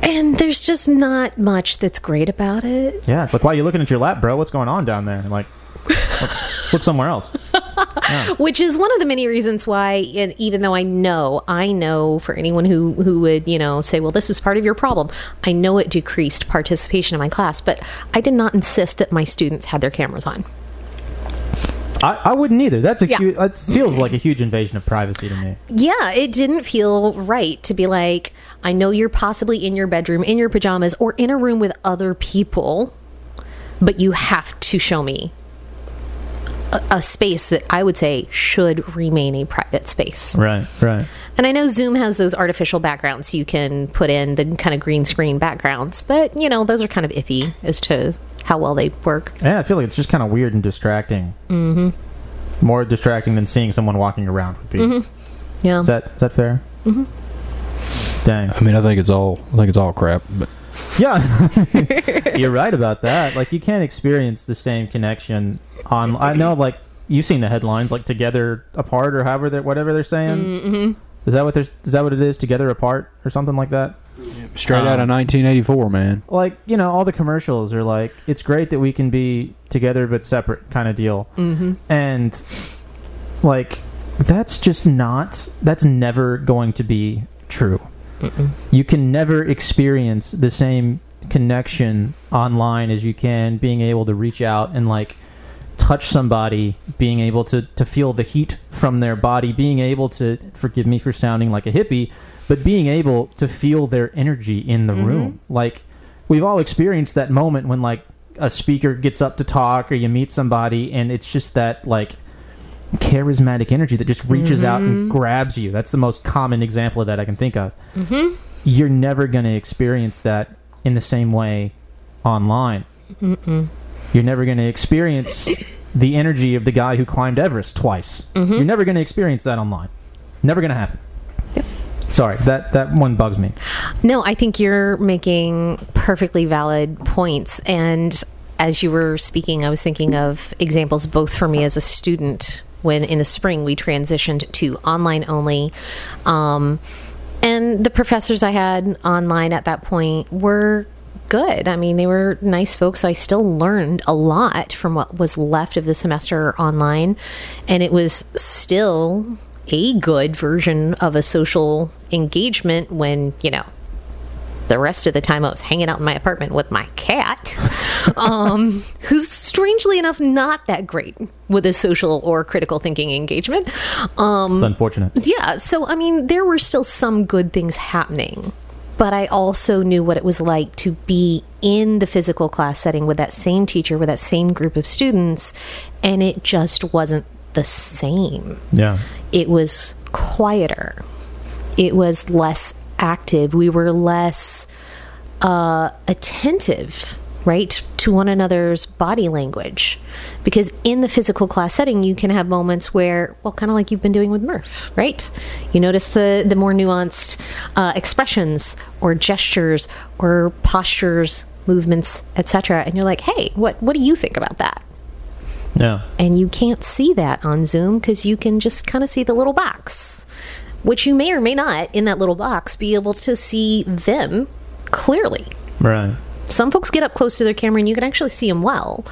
S3: And there's just not much that's great about it.
S1: Yeah, it's like why are you looking at your lap, bro? What's going on down there? I'm like, let's, let's look somewhere else. *laughs*
S3: which is one of the many reasons why and even though i know i know for anyone who who would you know say well this is part of your problem i know it decreased participation in my class but i did not insist that my students had their cameras on
S1: I, I wouldn't either. That's a
S3: Yeah.
S1: huge. It feels like a huge invasion of privacy to me.
S3: yeah it didn't feel right to be like i know you're possibly in your bedroom in your pajamas or in a room with other people but you have to show me a, a space that i would say should remain a private space
S1: Right. Right.
S3: And I know Zoom has those artificial backgrounds you can put in the kind of green screen backgrounds, but you know, those are kind of iffy as to how well they work.
S1: Yeah, I feel like it's just kind of weird and distracting. Mm-hmm. More distracting than seeing someone walking around would be.
S3: Mm-hmm. Yeah.
S1: Is that is that fair? Mm-hmm. Dang.
S2: I mean, I think it's all I think it's all crap. But *laughs*
S1: Yeah, *laughs* you're right about that. Like you can't experience the same connection on. I know, like you've seen the headlines, like together apart or however they're, whatever they're saying. Mm-hmm. Is that what there's? Is that what it is? Together apart or something like that?
S2: straight out of
S1: Um,
S2: 1984, man.
S1: Like you know, all the commercials are like, it's great that we can be together but separate, kind of deal.
S3: mm-hmm.
S1: and like that's just not that's never going to be true you can never experience the same connection online as you can being able to reach out and like touch somebody being able to to feel the heat from their body being able to forgive me for sounding like a hippie but being able to feel their energy in the mm-hmm. room. Like we've all experienced that moment when like a speaker gets up to talk or you meet somebody and it's just that like charismatic energy that just reaches out and grabs you. That's the most common example of that i can think of.
S3: Mm-hmm.
S1: you're never going to experience that in the same way online. You're never going to experience the energy of the guy who climbed everest twice. You're never going to experience that online. Never going to happen sorry that that one bugs me.
S3: No, I think you're making perfectly valid points. And as you were speaking, I was thinking of examples both for me as a student when in the spring we transitioned to online only. Um, and the professors I had online at that point were good. I mean, they were nice folks. I still learned a lot from what was left of the semester online. And it was still a good version of a social engagement when, you know, the rest of the time I was hanging out in my apartment with my cat, um, *laughs* who's strangely enough not that great with a social or critical thinking engagement. Um,
S1: it's unfortunate
S3: yeah, so I mean, there were still some good things happening, but I also knew what it was like to be in the physical class setting with that same teacher, with that same group of students, and it just wasn't the same
S1: yeah
S3: it was quieter. It was less active. We were less uh, attentive, right, to one another's body language. Because in the physical class setting, you can have moments where, well, kind of like you've been doing with Murph, right? You notice the, the more nuanced uh, expressions or gestures or postures, movements, etc. And you're like, hey, what, what do you think about that?
S1: yeah
S3: and you can't see that on Zoom because you can just kind of see the little box, which you may or may not in that little box be able to see them clearly.
S1: right
S3: Some folks get up close to their camera and you can actually see them well,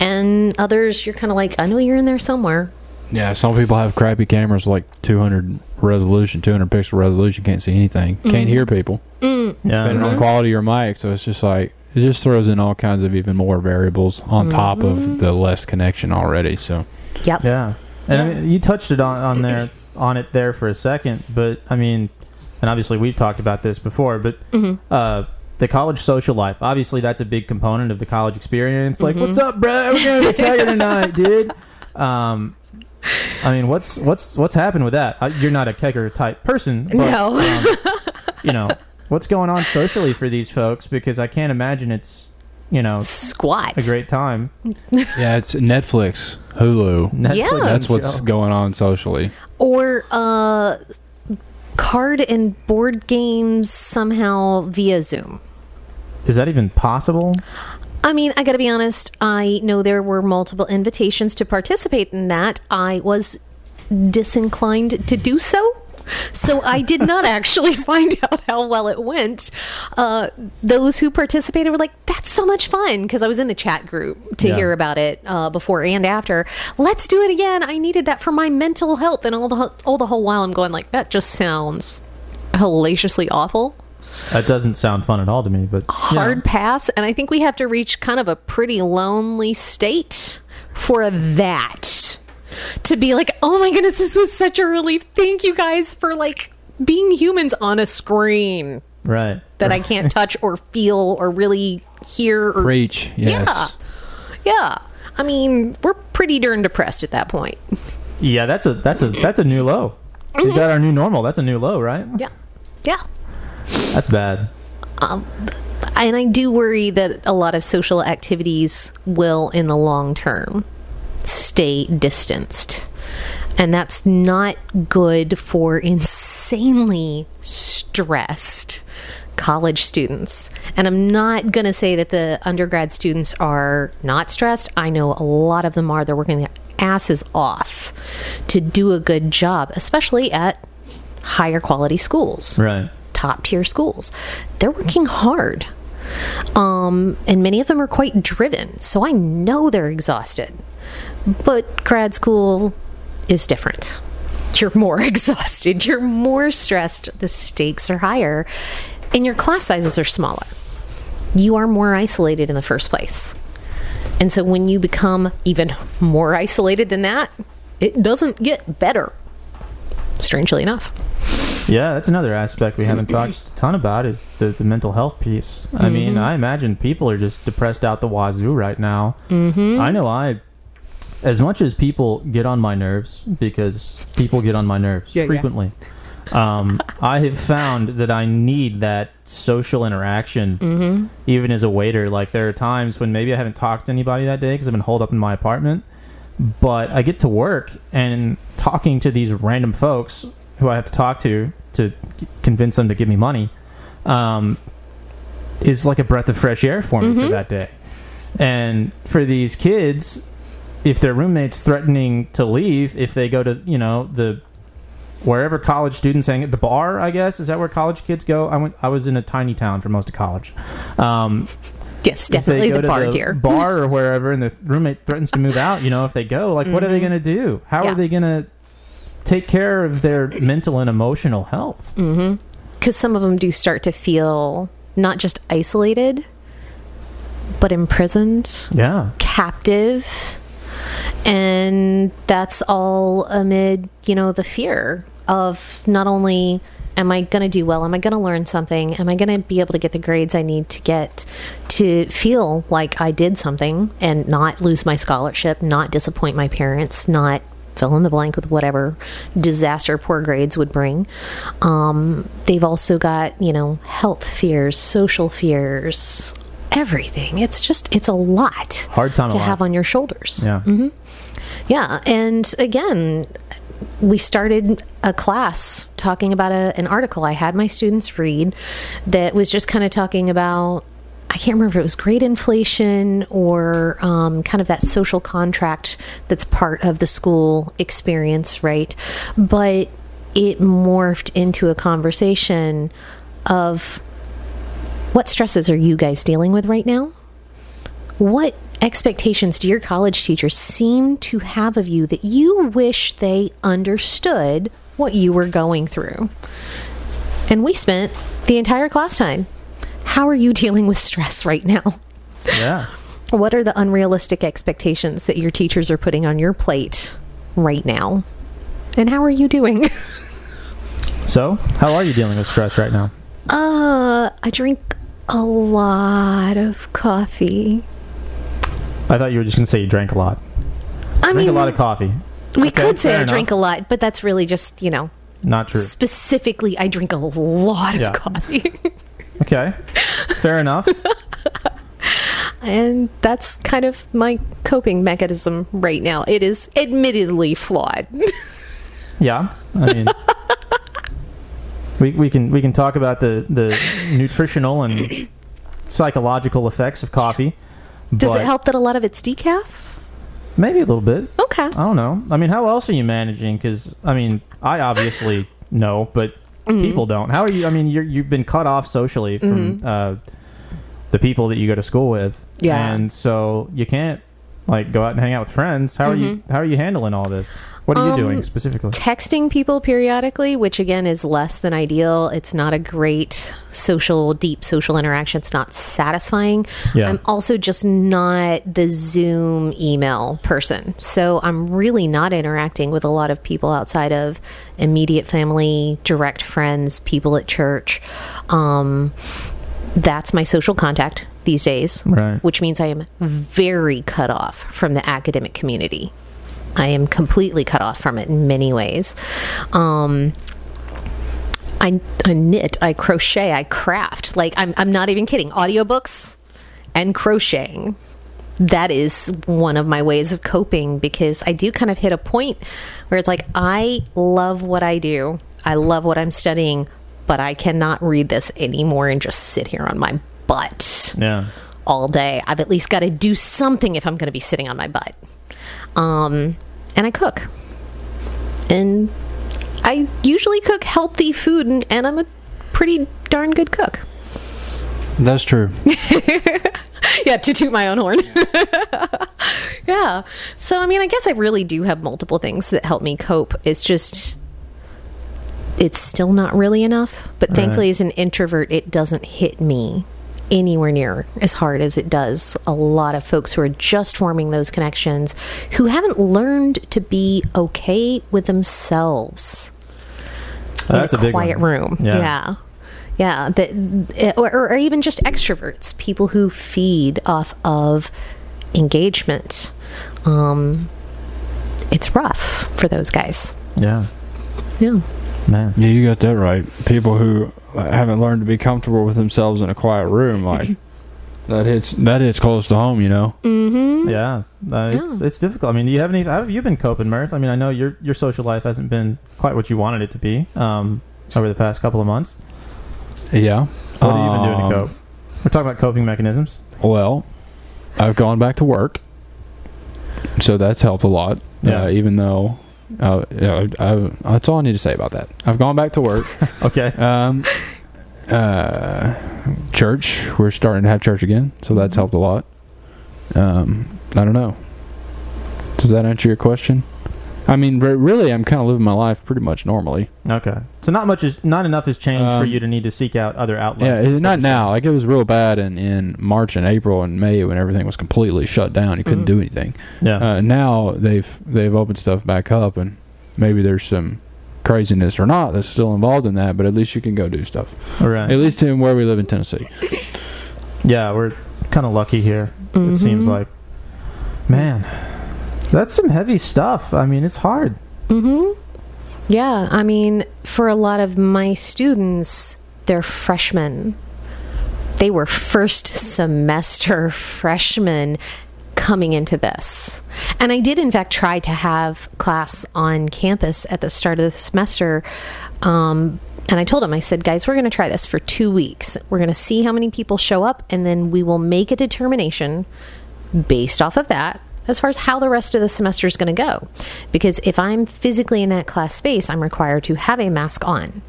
S3: and others you're kind of like, I know you're in there somewhere.
S2: Yeah, some people have crappy cameras like 200 resolution, 200 pixel resolution. Can't see anything. Can't mm. hear people. Mm.
S1: yeah
S2: Depending on mm-hmm. quality of your mic, so it's just like it just throws in all kinds of even more variables on mm-hmm. top of the less connection already. So
S3: Yep.
S1: Yeah, and I mean, you touched it on, on there on it there for a second, but I mean, and obviously we've talked about this before, but uh, the college social life, obviously that's a big component of the college experience. Like, what's up, bro? We're gonna be kegger tonight, *laughs* dude. Um, I mean, what's what's what's happened with that? You're not a kegger type person, but,
S3: No.
S1: um, you know, *laughs* what's going on socially for these folks? Because I can't imagine it's you know
S3: Squat.
S1: a great time.
S2: yeah, it's Netflix, Hulu.
S1: Netflix
S3: Yeah.
S2: That's what's
S1: show.
S2: going on socially.
S3: Or uh, card and board games somehow via Zoom.
S1: Is that even possible?
S3: I mean, I got to be honest. I know there were multiple invitations to participate in that. I was disinclined to do so. So I did not actually *laughs* find out how well it went. Uh, those who participated were like, "That's so much fun!" Because I was in the chat group to
S1: Yeah.
S3: hear about it uh, before and after. Let's do it again. I needed that for my mental health, and all the all the whole while I'm going like, "That just sounds hellaciously awful."
S1: That doesn't sound fun at all to me, but
S3: hard pass and i think we have to reach kind of a pretty lonely state for that to be like oh my goodness this was such a relief thank you guys for like being humans on a screen
S1: right.
S3: that i can't touch or feel or really hear or
S2: reach. Yes.
S3: yeah yeah i mean we're pretty darn depressed at that point
S1: Yeah, that's a that's a that's a new low. We mm-hmm. got our new normal. That's a new low, right?
S3: yeah yeah
S1: That's bad.
S3: Um, and I do worry that a lot of social activities will, in the long term, stay distanced. And that's not good for insanely stressed college students. And I'm not going to say that the undergrad students are not stressed. I know a lot of them are. They're working their asses off to do a good job, especially at higher quality schools
S1: Right.
S3: top tier schools. They're working hard. Um, and many of them are quite driven. So I know they're exhausted. But grad school is different. You're more *laughs* exhausted. You're more stressed. The stakes are higher. And your class sizes are smaller. You are more isolated in the first place. And so when you become even more isolated than that, it doesn't get better. Strangely enough.
S1: Yeah, that's another aspect we haven't talked a ton about is the, the mental health piece. I mean, I imagine people are just depressed out the wazoo right now. Mm-hmm. I know I, as much as people get on my nerves, because people get on my nerves
S3: Yeah, yeah.
S1: frequently, um, I have found that I need that social interaction, even as a waiter. Like, there are times when maybe I haven't talked to anybody that day because I've been holed up in my apartment but I get to work and talking to these random folks who I have to talk to to convince them to give me money um, is like a breath of fresh air for me for that day. And for these kids, if their roommate's threatening to leave, if they go to you know the wherever college students hang at the bar, I guess is that where college kids go. I went. I was in a tiny town for most of college. Um,
S3: Yes, definitely
S1: go
S3: the
S1: to
S3: bar
S1: the bar *laughs* or wherever, and the roommate threatens to move out, you know, if they go, like, what are they going to do? How
S3: Mm-hmm. Yeah.
S1: are they going to take care of their mental and emotional health?
S3: because some of them do start to feel not just isolated but imprisoned
S1: Yeah,
S3: captive and that's all amid you know the fear of not only am i going to do well am i going to learn something am i going to be able to get the grades i need to get to feel like i did something and not lose my scholarship not disappoint my parents not fill in the blank with whatever disaster poor grades would bring. Um, they've also got you know health fears social fears everything. It's just it's a lot
S1: Hard time
S3: to have on your shoulders.
S1: Yeah,
S3: yeah, and again, we started a class talking about a, an article I had my students read that was just kind of talking about. I can't remember if it was grade inflation or um, kind of that social contract that's part of the school experience, right? But it morphed into a conversation of what stresses are you guys dealing with right now? What expectations do your college teachers seem to have of you that you wish they understood what you were going through? And we spent the entire class time. How are you *laughs* dealing with stress right now?
S1: yeah.
S3: What are the unrealistic expectations that your teachers are putting on your plate right now? And how are you doing? *laughs*
S1: So, how are you dealing with stress right now?
S3: Uh, I drink a lot of coffee.
S1: I thought you were just going to say you drank a lot.
S3: I
S1: Drink
S3: mean,
S1: a lot of coffee.
S3: we
S1: Okay,
S3: could say I drink a lot, but that's really just, you know,
S1: Not true.
S3: specifically, I drink a lot of
S1: Yeah.
S3: coffee. *laughs*
S1: Okay, fair enough. *laughs*
S3: and that's kind of my coping mechanism right now. It is admittedly flawed. *laughs*
S1: Yeah, I mean, we, we can we can talk about the the nutritional and psychological effects of coffee.
S3: Does
S1: but
S3: it help that a lot of it's decaf?
S1: Maybe a little bit.
S3: Okay.
S1: I don't know. I mean, how else are you managing? Because I mean, I obviously *laughs* know, but
S3: Mm-hmm.
S1: people don't. How are you? I mean, you're, you've been cut off socially from uh, the people that you go to school with,
S3: Mm-hmm. Yeah.
S1: and so you can't like go out and hang out with friends. How are you? How are you handling all this? What are you
S3: Mm-hmm. Um,
S1: doing specifically?
S3: texting people periodically, which again is less than ideal. It's not a great social, deep social interaction. It's not satisfying.
S1: Yeah.
S3: I'm also just not the Zoom email person. So I'm really not interacting with a lot of people outside of immediate family, direct friends, people at church. Um, that's my social contact these days,
S1: Right.
S3: which means I am very cut off from the academic community. I am completely cut off from it in many ways. Um, I, I knit, I crochet, I craft. Like, I'm, I'm not even kidding. Audiobooks and crocheting. That is one of my ways of coping because I do kind of hit a point where it's like, I love what I do. I love what I'm studying, but I cannot read this anymore and just sit here on my butt
S1: Yeah.
S3: all day. I've at least got to do something if I'm going to be sitting on my butt. Um, and I cook. And I usually cook healthy food, and, and I'm a pretty darn good cook.
S2: That's true. *laughs*
S3: yeah, to toot my own horn. *laughs* yeah. So, I mean, I guess I really do have multiple things that help me cope. It's just, it's still not really enough. But thankfully, as an introvert, it doesn't hit me anywhere near as hard as it does a lot of folks who are just forming those connections who haven't learned to be okay with themselves
S1: That's
S3: in
S1: a
S3: a quiet room.
S1: Yeah.
S3: Yeah. Yeah. That, or, or even just extroverts, people who feed off of engagement. Um, it's rough for those guys.
S1: Yeah.
S3: Yeah.
S1: Man.
S2: Yeah, you got that right. People who haven't learned to be comfortable with themselves in a quiet room, like *laughs* that hits that hits close to home. You know.
S3: Mm-hmm.
S1: Yeah, uh, it's
S3: Yeah.
S1: it's difficult. I mean, do you have any? How have you been coping, Murph? I mean, I know your your social life hasn't been quite what you wanted it to be um, over the past couple of months.
S2: Yeah.
S1: What have you been doing to
S2: Um,
S1: cope? We're talking about coping mechanisms.
S2: Well, I've gone back to work, so that's helped a lot.
S1: Yeah.
S2: Uh, even though, uh, yeah, I, that's all I need to say about that. I've gone back to work. *laughs*
S1: Okay.
S2: um, uh, church. We're starting to have church again, so that's helped a lot. Um, I don't know. Does that answer your question? I mean, re- really, I'm kind of living my life pretty much normally.
S1: Okay. So not much is not enough has changed for
S2: Um,
S1: you to need to seek out other outlets.
S2: Yeah,
S1: is
S2: it, not now. Like it was real bad in, in March and April and May when everything was completely shut down. You couldn't do anything.
S1: Yeah.
S2: Uh, now they've they've opened stuff back up, and maybe there's some craziness or not that's still involved in that. But at least you can go do stuff.
S1: All right.
S2: At least in where we live in Tennessee.
S1: Yeah, we're kind of lucky here. It seems like. Man, that's some heavy stuff. I mean, it's hard.
S3: Mm-hmm. Yeah, I mean, for a lot of my students, they're freshmen. They were first semester freshmen coming into this. And I did, in fact, try to have class on campus at the start of the semester. Um, and I told them, I said, guys, we're going to try this for two weeks. We're going to see how many people show up, and then we will make a determination based off of that as far as how the rest of the semester is going to go. Because if I'm physically in that class space, I'm required to have a mask on.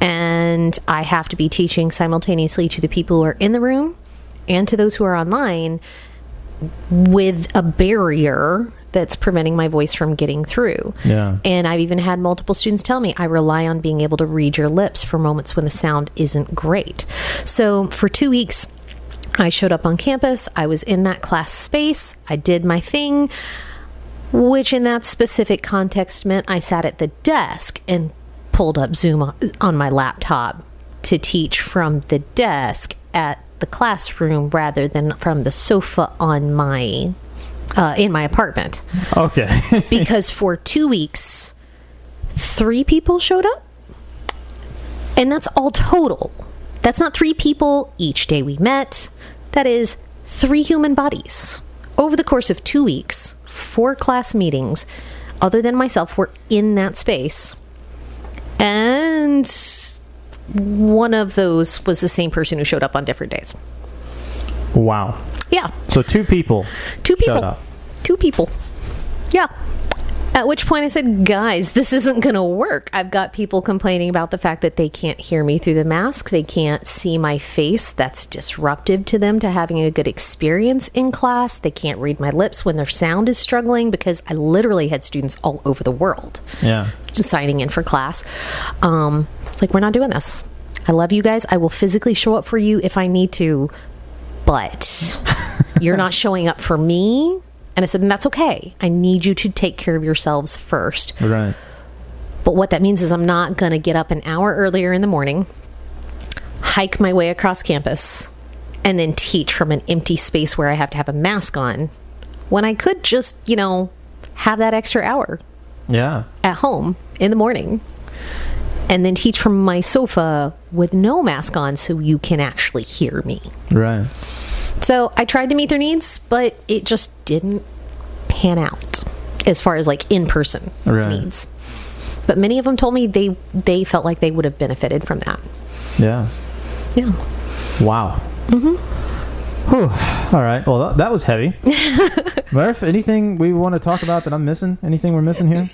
S3: And I have to be teaching simultaneously to the people who are in the room and to those who are online with a barrier that's preventing my voice from getting through.
S1: Yeah.
S3: And I've even had multiple students tell me I rely on being able to read your lips for moments when the sound isn't great. So for two weeks, I showed up on campus. I was in that class space. I did my thing, which in that specific context meant I sat at the desk and pulled up Zoom on- my laptop to teach from the desk at the classroom rather than from the sofa on my uh, in my apartment
S1: Okay. *laughs*
S3: because for two weeks, three people showed up. And that's all total. That's not three people each day we met. That is three human bodies. Over the course of two weeks, four class meetings, other than myself, were in that space. And one of those was the same person who showed up on different days.
S1: wow.
S3: Yeah.
S1: So two people.
S3: Two people. Two people. Yeah. At which point I said, guys, this isn't going to work. I've got people complaining about the fact that they can't hear me through the mask. They can't see my face. That's disruptive to them to having a good experience in class. They can't read my lips when their sound is struggling because I literally had students all over the world
S1: Yeah.
S3: just signing in for class. Um, it's like, we're not doing this. I love you guys. I will physically show up for you if I need to, but *laughs* you're not showing up for me. And I said, and that's okay. I need you to take care of yourselves first.
S1: Right.
S3: But what that means is I'm not going to get up an hour earlier in the morning, hike my way across campus, and then teach from an empty space where I have to have a mask on when I could just, you know, have that extra hour
S1: Yeah.
S3: at home in the morning and then teach from my sofa with no mask on so you can actually hear me.
S1: Right.
S3: So I tried to meet their needs, but it just didn't pan out as far as like in person
S1: Right.
S3: needs. But many of them told me they they felt like they would have benefited from that.
S1: Yeah.
S3: Yeah.
S1: Wow. Mm-hmm. All right. Well, that, that was heavy. *laughs* Murph, anything we want to talk about that I'm missing? Anything we're missing here?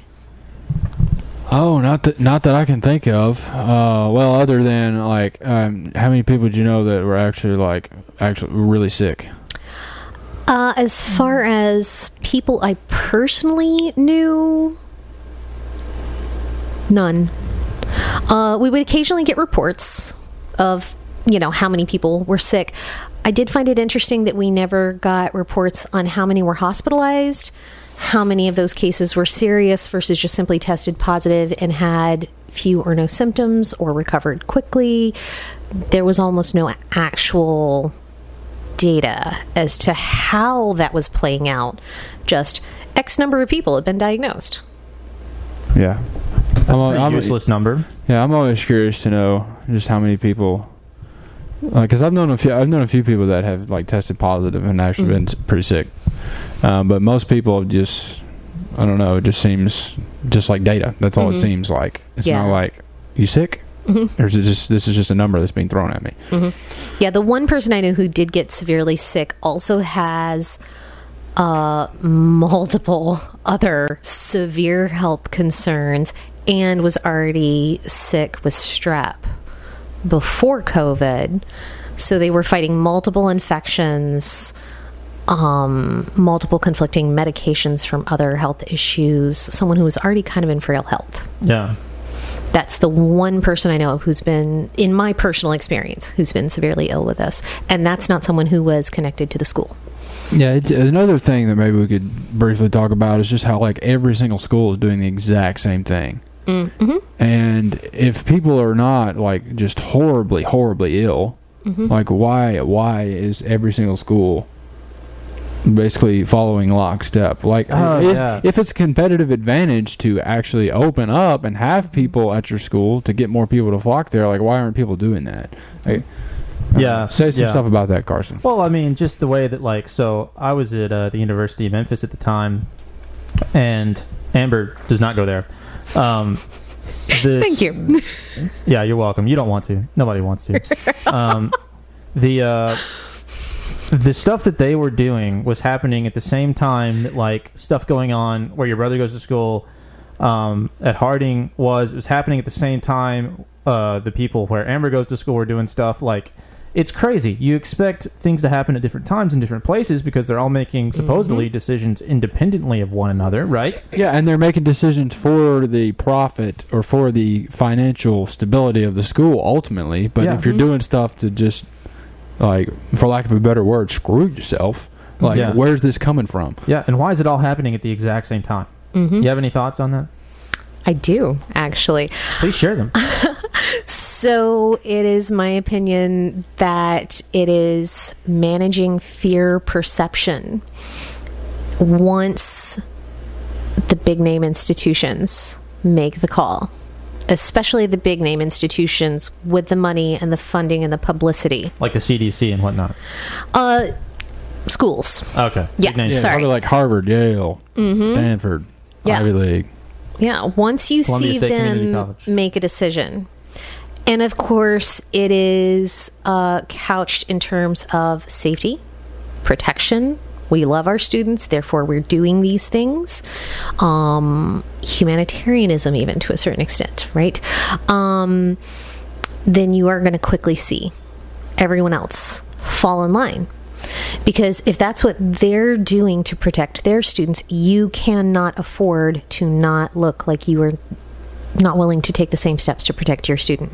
S2: Oh, not that not that I can think of. Uh, well, other than like, um, how many people do you know that were actually like actually really sick?
S3: Uh, as far as people I personally knew, none. Uh, we would occasionally get reports of, you know, how many people were sick. I did find it interesting that we never got reports on how many were hospitalized, how many of those cases were serious versus just simply tested positive and had few or no symptoms or recovered quickly. There was almost no actual data as to how that was playing out. Just X number of people have been diagnosed.
S2: Yeah,
S1: That's
S2: I'm,
S1: a useless number.
S2: Yeah, I'm always curious to know just how many people. Because I've known a few, I've known a few people that have like tested positive and actually been pretty sick. Um, but most people just, I don't know. It just seems just like data. That's all it
S3: Mhm.
S2: seems like. It's
S3: Yeah.
S2: not like you sick,
S3: Mhm.
S2: or is it just this is just a number that's being thrown at me.
S3: Yeah, the one person I know who did get severely sick also has uh, multiple other severe health concerns and was already sick with strep before COVID. So they were fighting multiple infections, um, multiple conflicting medications from other health issues, someone who was already kind of in frail health.
S1: Yeah.
S3: That's the one person I know of who's been, in my personal experience, who's been severely ill with this. And that's not someone who was connected to the school.
S2: Yeah, it's, another thing that maybe we could briefly talk about is just how like every single school is doing the exact same thing.
S3: Mm-hmm.
S2: And if people are not like just horribly, horribly ill,
S3: Mm-hmm.
S2: like why why is every single school basically following lockstep? Like
S1: Oh,
S2: if,
S1: yeah.
S2: if it's competitive advantage to actually open up and have people at your school to get more people to flock there, like why aren't people doing that? Like,
S1: Yeah,
S2: say some
S1: yeah.
S2: stuff about that, Carson.
S1: Well, I mean, just the way that, like, so I was at uh, the University of Memphis at the time, and Amber does not go there. Um, this-
S3: Thank you. *laughs*
S1: Yeah, you're welcome. You don't want to. Nobody wants to. um, the uh, the stuff that they were doing was happening at the same time that like stuff going on where your brother goes to school um, at Harding was it was happening at the same time. Uh, the people where Amber goes to school were doing stuff like it's crazy. You expect things to happen at different times in different places because they're all making supposedly decisions independently of one another, right?
S2: Yeah, and they're making decisions for the profit or for the financial stability of the school ultimately. But
S1: Yeah.
S2: if you're doing stuff to just, like, for lack of a better word, screw yourself, like,
S1: Yeah.
S2: where's this coming from?
S1: Yeah, and why is it all happening at the exact same time?
S3: Mhm.
S1: You have any thoughts on that?
S3: I do, actually.
S1: Please share them. *laughs*
S3: So it is my opinion that it is managing fear perception. Once the big name institutions make the call, especially the big name institutions with the money and the funding and the publicity.
S1: like the CDC and whatnot.
S3: Uh, schools.
S1: Okay.
S3: Yeah,
S1: Big names.
S2: Yeah,
S3: Sorry.
S2: probably like Harvard, Yale,
S3: Mm-hmm.
S2: Stanford,
S3: Yeah.
S2: Ivy League.
S3: Yeah, once you
S1: Columbia
S3: see
S1: State
S3: them make a decision. And of course, it is uh, couched in terms of safety, protection, we love our students, therefore we're doing these things. Um, humanitarianism, even to a certain extent, right? Um, then you are going to quickly see everyone else fall in line. Because if that's what they're doing to protect their students, you cannot afford to not look like you are not willing to take the same steps to protect your student.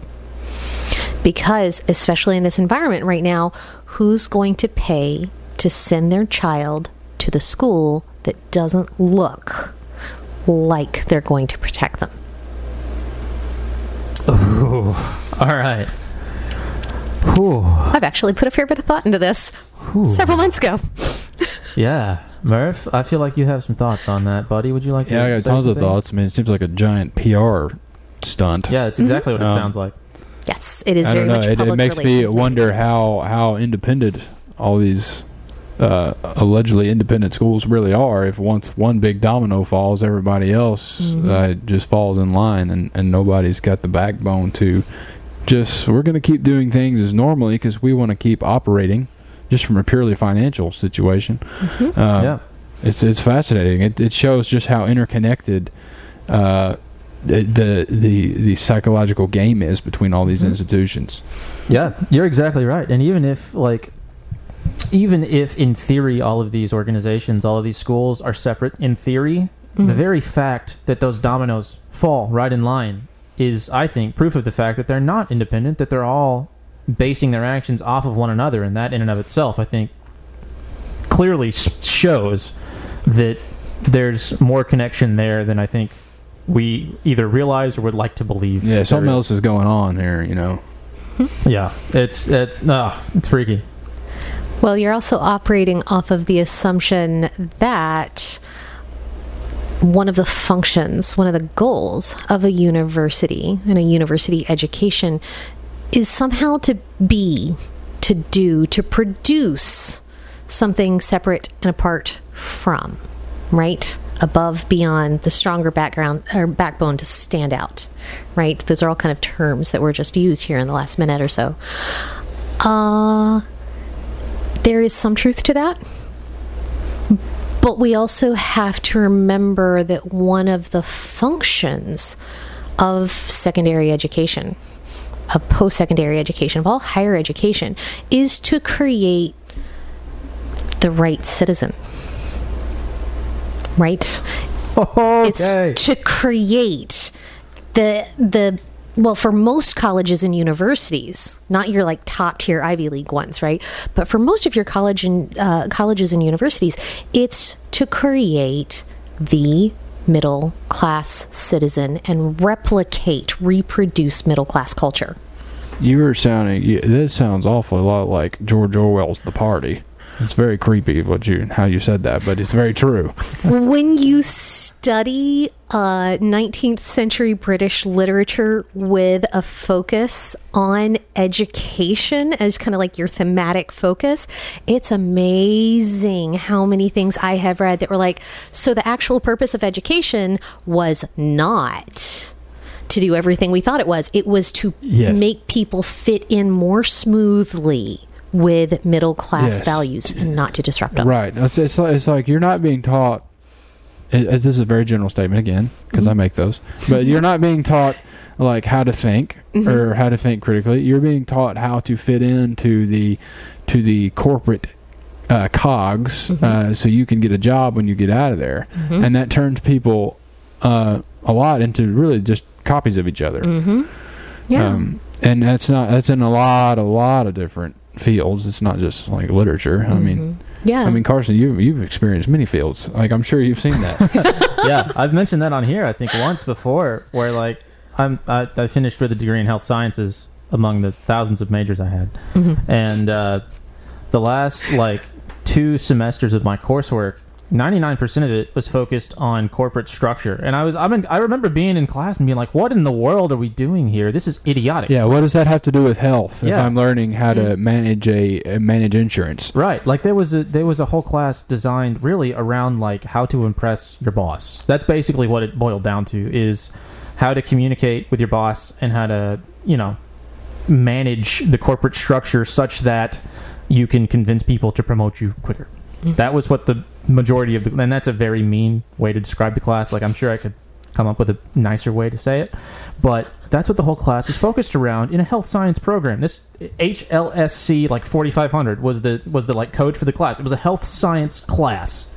S3: Because, especially in this environment right now, who's going to pay to send their child to the school that doesn't look like they're going to protect them?
S1: Ooh. All right. Whew.
S3: I've actually put a fair bit of thought into this
S1: Ooh.
S3: several months ago.
S1: Yeah, Murph. I feel like you have some thoughts on that, buddy. Would you like to?
S2: Yeah, I got
S1: say
S2: tons of thoughts. I mean, it seems like a giant PR stunt.
S1: Yeah, it's exactly what it
S2: Um,
S1: sounds like.
S3: Yes, it is
S2: I
S3: very
S2: don't know.
S3: much
S2: It,
S3: public
S2: it makes me wonder
S3: manager.
S2: how how independent all these uh, allegedly independent schools really are. If once one big domino falls, everybody else
S3: Mhm.
S2: uh, just falls in line, and and nobody's got the backbone to just we're going to keep doing things as normally because we want to keep operating. Just from a purely financial situation,
S3: Mhm.
S2: uh,
S1: yeah.
S2: it's it's fascinating. It it shows just how interconnected uh, the, the the the psychological game is between all these
S3: Mhm.
S2: institutions.
S1: Yeah, you're exactly right. And even if like even if in theory all of these organizations, all of these schools are separate in theory, the
S3: Mhm.
S1: very fact that those dominoes fall right in line is I think proof of the fact that they're not independent, that they're all basing their actions off of one another and that in and of itself I think clearly shows that there's more connection there than I think we either realize or would like to believe.
S2: Yeah, something
S1: is.
S2: else is going on here. You know.
S1: Yeah, it's it's uh, it's freaky.
S3: Well, you're also operating off of the assumption that one of the functions, one of the goals of a university and a university education is somehow to be, to do, to produce something separate and apart from, right? Above, beyond the stronger background or backbone to stand out, right? Those are all kind of terms that were just used here in the last minute or so. Uh, there is some truth to that. But we also have to remember that one of the functions of secondary education, of post secondary education, of all higher education, is to create the right citizen. Right?
S1: Okay.
S3: It's to create the the well for most colleges and universities, not your like top tier Ivy League ones, right? But for most of your college and uh, colleges and universities, it's to create the middle class citizen and replicate, reproduce middle class culture.
S2: You were sounding. This sounds awful a lot like George Orwell's *The Party*. It's very creepy what you how you said that, but it's very true.
S3: when you study uh, 19th century British literature with a focus on education as kind of like your thematic focus, it's amazing how many things I have read that were like, so the actual purpose of education was not to do everything we thought it was, it was to
S2: Yes.
S3: make people fit in more smoothly. With middle class
S2: Yes.
S3: values and not to disrupt them.
S2: Right. It's, it's, like, it's like you're not being taught. It- this is a very general statement again because I make those, but you're not being taught like how to think or how to think critically. You're being taught how to fit into the to the corporate uh, cogs, uh, so you can get a job when you get out of there,
S3: Mm-hmm.
S2: and that turns people uh, a lot into really just copies of each other.
S3: Mm-hmm. Yeah.
S2: Um, and that's not that's in a lot a lot of different fields. It's not just like literature. I mean.
S3: Mhm. yeah.
S2: I mean, Carson, you've you've experienced many fields. Like I'm sure you've seen that. *laughs*
S1: yeah, I've mentioned that on here. I think once before, where like I'm I, I finished with a degree in health sciences among the thousands of majors I had,
S3: Mhm.
S1: and uh, the last like two semesters of my coursework, ninety nine percent of it was focused on corporate structure, and I was I mean I remember being in class and being like, "What in the world are we doing here? This is idiotic."
S2: yeah. What does that have to do with health? If I'm learning how to manage a uh, manage insurance.
S1: Right. Like there was a there was a whole class designed really around like how to impress your boss. That's basically what it boiled down to is how to communicate with your boss and how to, you know, manage the corporate structure such that you can convince people to promote you quicker. That was what the majority of the, and that's a very mean way to describe the class. Like, I'm sure I could come up with a nicer way to say it, but that's what the whole class was focused around in a health science program. This HLSC like 4500 was the was the like code for the class. It was a health science class.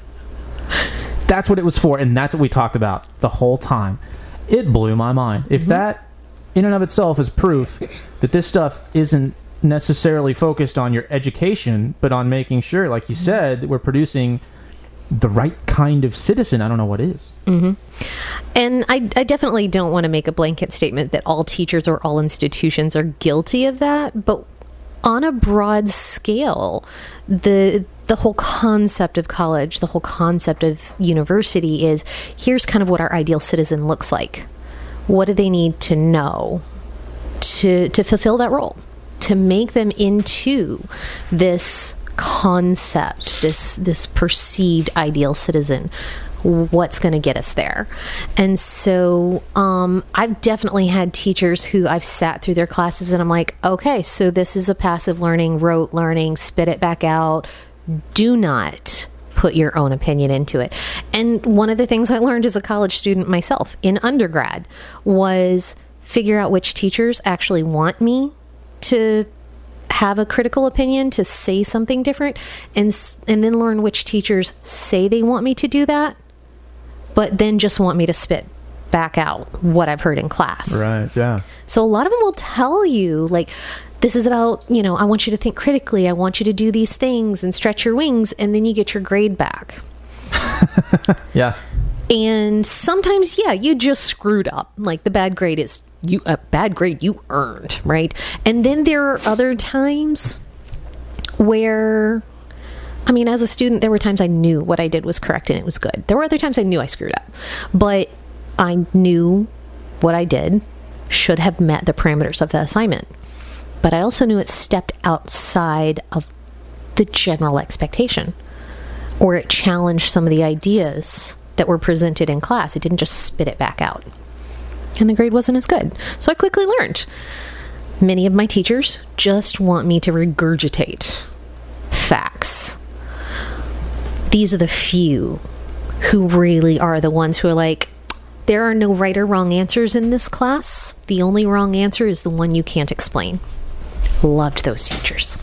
S1: That's what it was for, and that's what we talked about the whole time. It blew my mind. If mm-hmm. that, in and of itself, is proof that this stuff isn't necessarily focused on your education, but on making sure, like you said, that we're producing the right kind of citizen, I don't know what is. Mm-hmm.
S3: And I, I definitely don't want to make a blanket statement that all teachers or all institutions are guilty of that, but on a broad scale, the the whole concept of college, the whole concept of university is here's kind of what our ideal citizen looks like. What do they need to know to to fulfill that role? To make them into this concept, this this perceived ideal citizen what's going to get us there. And so um, I've definitely had teachers who I've sat through their classes and I'm like, okay, so this is a passive learning, rote learning, spit it back out. Do not put your own opinion into it. And one of the things I learned as a college student myself in undergrad was figure out which teachers actually want me to have a critical opinion to say something different and and then learn which teachers say they want me to do that but then just want me to spit back out what I've heard in class.
S1: Right. Yeah.
S3: So a lot of them will tell you like this is about, you know, I want you to think critically. I want you to do these things and stretch your wings and then you get your grade back. *laughs*
S1: Yeah.
S3: And sometimes yeah, you just screwed up. Like the bad grade is you a bad grade you earned, right? And then there are other times where I mean, as a student, there were times I knew what I did was correct and it was good. There were other times I knew I screwed up, but I knew what I did should have met the parameters of the assignment. But I also knew it stepped outside of the general expectation, or it challenged some of the ideas that were presented in class. It didn't just spit it back out. And the grade wasn't as good. So I quickly learned. Many of my teachers just want me to regurgitate facts these are the few who really are the ones who are like, there are no right or wrong answers in this class. The only wrong answer is the one you can't explain. Loved those teachers.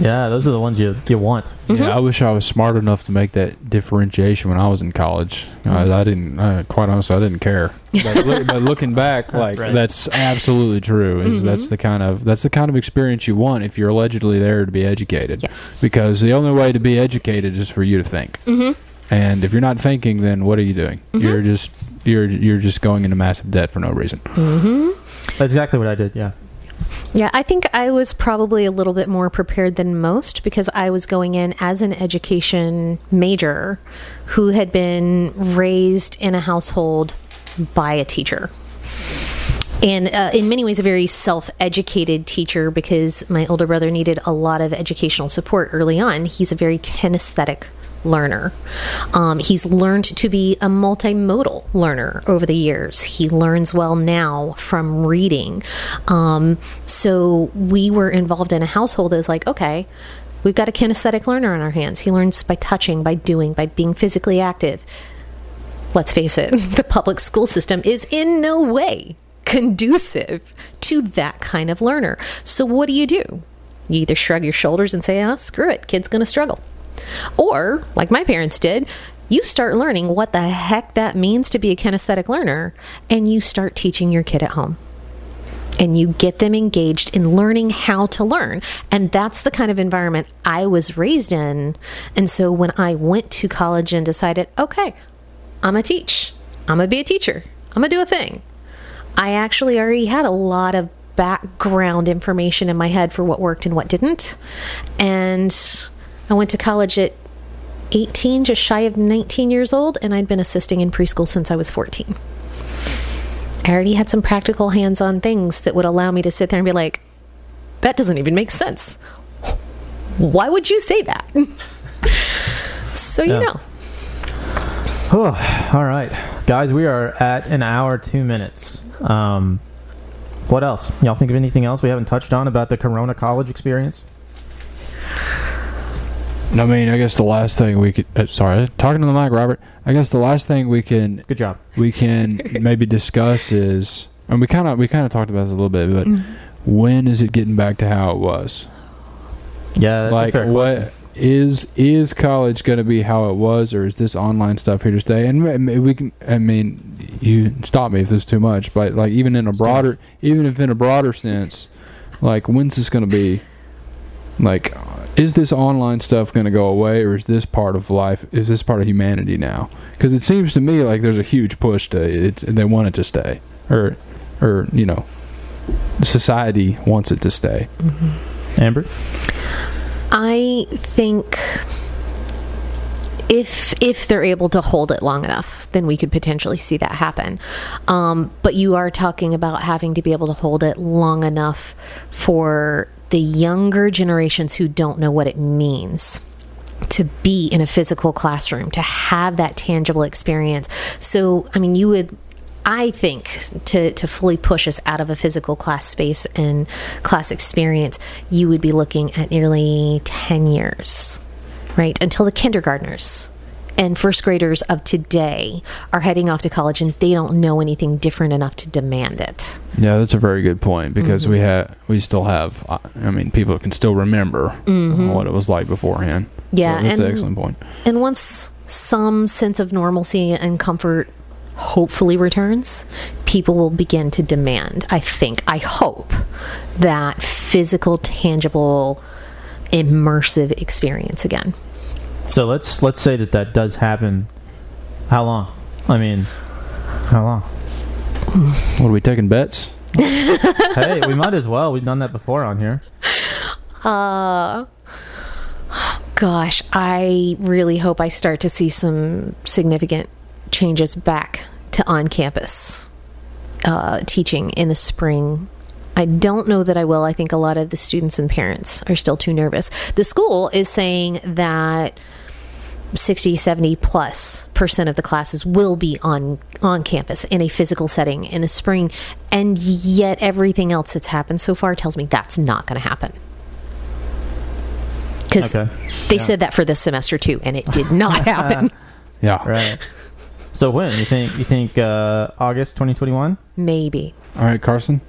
S1: Yeah. Those are the ones you you want. Mm-hmm.
S5: Yeah, I wish I was smart enough to make that differentiation when I was in college. I, I didn't. I, quite honestly, I didn't care. But, look, but looking back, *laughs* like
S1: Right.
S5: that's absolutely true. Is mm-hmm. that's the kind of that's the kind of experience you want if you're allegedly there to be educated.
S3: Yes.
S5: Because the only way to be educated is for you to think. Mm-hmm. And if you're not thinking, then what are you doing? You're just you're you're just going into massive debt for no reason.
S1: That's exactly what I did. Yeah.
S3: Yeah, I think I was probably a little bit more prepared than most because I was going in as an education major who had been raised in a household by a teacher. And uh, in many ways, a very self educated teacher because my older brother needed a lot of educational support early on. He's a very kinesthetic learner. Um, he's learned to be a multimodal learner over the years. He learns well now from reading. Um, so we were involved in a household that was like, okay, we've got a kinesthetic learner on our hands. He learns by touching, by doing, by being physically active. Let's face it, *laughs* the public school system is in no way conducive to that kind of learner. So what do you do? You either shrug your shoulders and say, ah, screw it, kid's to struggle. Or, like my parents did, you start learning what the heck that means to be a kinesthetic learner and you start teaching your kid at home. And you get them engaged in learning how to learn. And that's the kind of environment I was raised in. And so when I went to college and decided, okay, I'm to teach, I'm to be a teacher, I'm to do a thing, I actually already had a lot of background information in my head for what worked and what didn't. And I went to college at 18, just shy of 19 years old, and I'd been assisting in preschool since I was 14. I already had some practical hands on things that would allow me to sit there and be like, that doesn't even make sense. Why would you say that? *laughs* so, you
S1: Yeah.
S3: know.
S1: Oh, all right, guys, we are at an hour two minutes. Um, what else? Y'all think of anything else we haven't touched on about the Corona college experience?
S2: I mean, I guess the last thing we could. Uh, sorry, talking to the mic, Robert. I guess the last thing we can
S1: Good job.
S2: we can *laughs* maybe discuss is, and we kind of we kind of talked about this a little bit, but
S3: Mhm.
S2: when is it getting back to how it was?
S1: Yeah, that's a
S2: like
S1: fair
S2: what
S1: question.
S2: is is college going to be how it was, or is this online stuff here to stay? And m- m- we can. I mean, you stop me if this is too much, but like even in a broader, even if in a broader sense, like when's this going to be? Like, is this online stuff going to go away, or is this part of life? Is this part of humanity now? Because it seems to me like there's a huge push to it. They want it to stay, or, or you know, society wants it to stay.
S1: Amber?
S3: I think if if they're able to hold it long enough, then we could potentially see that happen. Um, but you are talking about having to be able to hold it long enough for the younger generations who don't know what it means to be in a physical classroom, to have that tangible experience. So, I mean, you would I think to, to fully push us out of a physical class space and class experience, you would be looking at nearly 10 years, right? Until the kindergartners and first graders of today are heading off to college and they don't know anything different enough to demand it.
S2: Yeah, that's a very good point because we have we still have. uh, I mean, people can still remember what it was like beforehand.
S3: Yeah,
S2: So that's an excellent point.
S3: And once some sense of normalcy and comfort hopefully returns, people will begin to demand, I think, I hope, that physical, tangible, immersive experience again.
S1: So let's let's say that that does happen. How long? I mean, how long?
S2: What are we taking bets? *laughs*
S1: hey, we might as well. We've done that before on here.
S3: Uh, gosh, I really hope I start to see some significant changes back to on campus uh, teaching in the spring. I don't know that I will. I think a lot of the students and parents are still too nervous. The school is saying that 60, 70 plus percent of the classes will be on on campus in a physical setting in the spring, and yet everything else that's happened so far tells me that's not going to happen. Because
S1: Okay.
S3: they said that for this semester too, and it did not *laughs* happen. *laughs*
S2: Yeah.
S1: Right. So when you think you think uh, August 2021?
S3: Maybe.
S2: All right, Carson.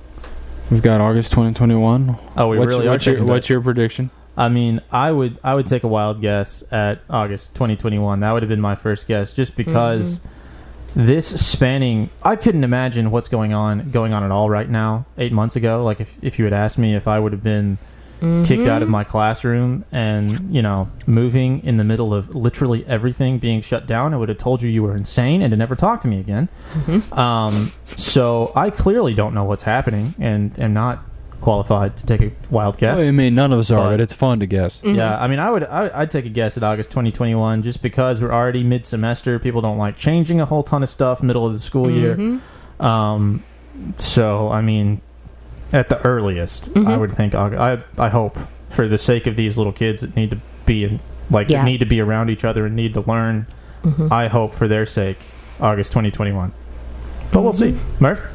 S2: We've got August 2021.
S1: Oh, we
S2: what's
S1: really
S2: your,
S1: are
S2: what's, your, what's your prediction?
S1: I mean, I would I would take a wild guess at August 2021. That would have been my first guess, just because mm-hmm. this spanning. I couldn't imagine what's going on going on at all right now. Eight months ago, like if if you had asked me if I would have been kicked out of mm-hmm. my classroom and you know moving in the middle of literally everything being shut down, I would have told you you were insane and to never talk to me again. Mm-hmm. Um, so I clearly don't know what's happening and am not qualified to take a wild guess.
S2: Well, I mean, none of us are,
S1: But-
S2: but it's fun to guess. Mm-hmm.
S1: Yeah, I mean, I would, I, I'd take a guess at August 2021, just because we're already mid-semester. People don't like changing a whole ton of stuff middle of the school year. Mm-hmm. Um, so I mean, at the earliest, I mm-hmm. would think. Aug- I, I hope for the sake of these little kids that need to be in, like
S3: Yeah.
S1: need to be around each other and need to learn. I hope for their sake, August 2021. But we'll see. Murph.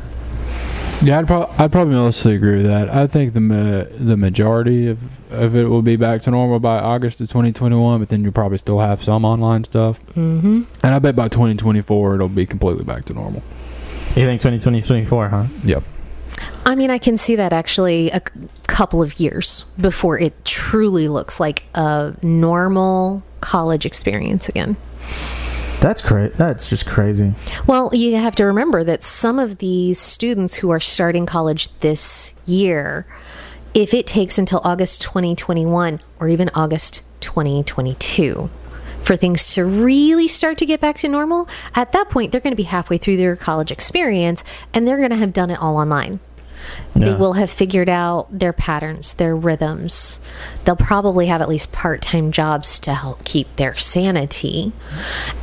S2: Yeah, I'd, prob- I'd probably mostly agree with that. I think the ma- the majority of, of it will be back to normal by August of 2021, but then you'll probably still have some online stuff.
S3: Mm-hmm.
S2: And I bet by 2024 it'll be completely back to normal.
S1: You think 2020, 2024, huh?
S2: Yep.
S3: I mean, I can see that actually a c- couple of years before it truly looks like a normal college experience again.
S1: That's great. That's just crazy.
S3: Well, you have to remember that some of these students who are starting college this year, if it takes until August 2021 or even August 2022 for things to really start to get back to normal, at that point, they're going to be halfway through their college experience and they're going to have done it all online. They will have figured out their patterns, their rhythms. They'll probably have at least part time jobs to help keep their sanity.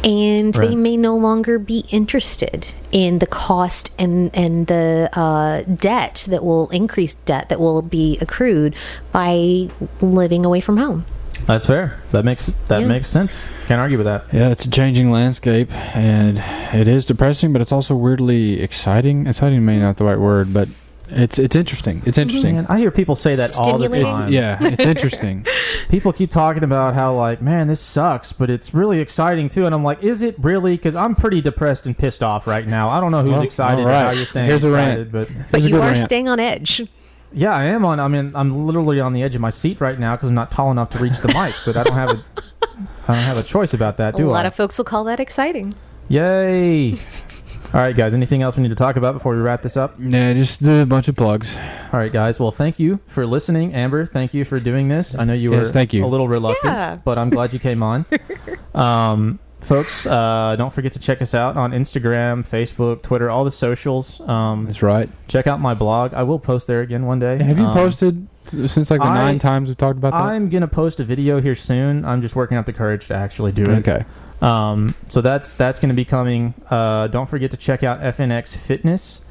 S3: And they may no longer be interested in the cost and, and the uh, debt that will increase debt that will be accrued by living away from home.
S1: That's fair. That makes that
S3: Yeah.
S1: makes sense. Can't argue with that.
S2: Yeah, it's a changing landscape, and it is depressing, but it's also weirdly exciting. Exciting may not the right word, but It's it's interesting. It's mm-hmm. interesting.
S1: Man, I hear people say that all the
S3: Stimulating.
S1: time.
S2: Yeah, it's *laughs* interesting.
S1: People keep talking about how like, man, this sucks, but it's really exciting too. And I'm like, is it really? Because I'm pretty depressed and pissed off right now. I don't know who's
S2: Well,
S1: excited
S2: all
S1: or
S2: right.
S1: how you're staying
S2: Here's a rant.
S1: excited, but
S3: But
S2: Here's a
S3: you
S2: good
S3: are
S2: rant.
S3: staying on edge.
S1: yeah, I am on. I mean, I'm literally on the edge of my seat right now because I'm not tall enough to reach the mic. But I don't have a, I don't have a choice about that, Do
S3: A
S1: do
S3: lot
S1: I?
S3: of folks will call that exciting.
S1: Yay! All right, guys. Anything else we need to talk about before we wrap this up?
S2: Yeah, just do a bunch of plugs.
S1: All right, guys. Well, thank you for listening, Amber. Thank you for doing this. I know you were
S2: thank you.
S1: a little reluctant,
S3: Yeah.
S1: but I'm glad you came on. *laughs* um, folks, uh, don't forget to check us out on Instagram, Facebook, Twitter, all the socials. Um,
S2: That's right.
S1: check out my blog. I will post there again one day.
S2: Have you
S1: Um,
S2: posted s- since like the
S1: I-
S2: nine times we've talked about that?
S1: I'm gonna post a video here soon. I'm just working up the courage to actually do it.
S2: okay.
S1: Um, so that's that's going to be coming. Uh, don't forget to check out FNX Fitness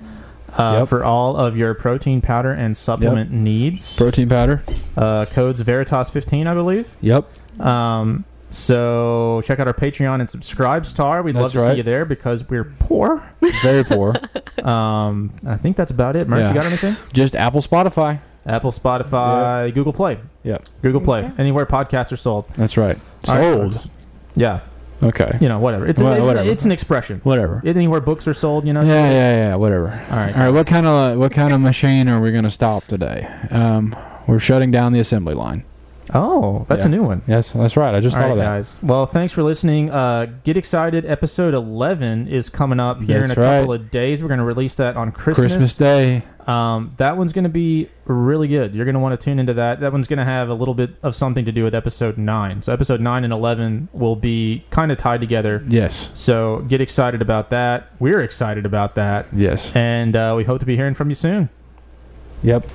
S1: uh,
S2: Yep.
S1: for all of your protein powder and supplement needs.
S2: Protein powder.
S1: Uh, codes Veritas15, I believe.
S2: Yep.
S1: Um, so check out our Patreon and SubscribeStar. We'd love
S2: That's
S1: to see you there because we're poor.
S2: Very poor. *laughs*
S1: Um, I think that's about it. Murph,
S2: Yeah.
S1: you got anything?
S2: Just Apple, Spotify.
S1: Apple, Spotify, Google Play.
S2: Yep.
S1: Google Play.
S3: Okay.
S1: Anywhere podcasts are sold.
S2: That's right. Sold.
S1: folks. Yeah.
S2: Okay.
S1: You know, whatever. It's, a,
S2: Well,
S1: it's,
S2: whatever.
S1: it's an expression.
S2: Whatever.
S1: Anywhere books are sold, you know?
S2: Yeah, yeah, yeah. Whatever.
S1: All right.
S2: All right. What kind of what kind of machine are we going to stop today? Um, we're shutting down the assembly line.
S1: Oh, that's
S2: Yeah.
S1: a new one.
S2: Yes, that's right. I just
S1: All
S2: thought
S1: right,
S2: of that.
S1: guys. Well, thanks for listening. Uh, get excited. Episode 11 is coming up here in a
S2: right.
S1: couple of days. We're going to release that on Christmas.
S2: Christmas Day.
S1: Um, that one's going to be really good. You're going to want to tune into that. That one's going to have a little bit of something to do with episode 9. So, episode 9 and 11 will be kind of tied together.
S2: Yes.
S1: So, get excited about that. We're excited about that.
S2: Yes.
S1: And uh, we hope to be hearing from you soon.
S2: Yep.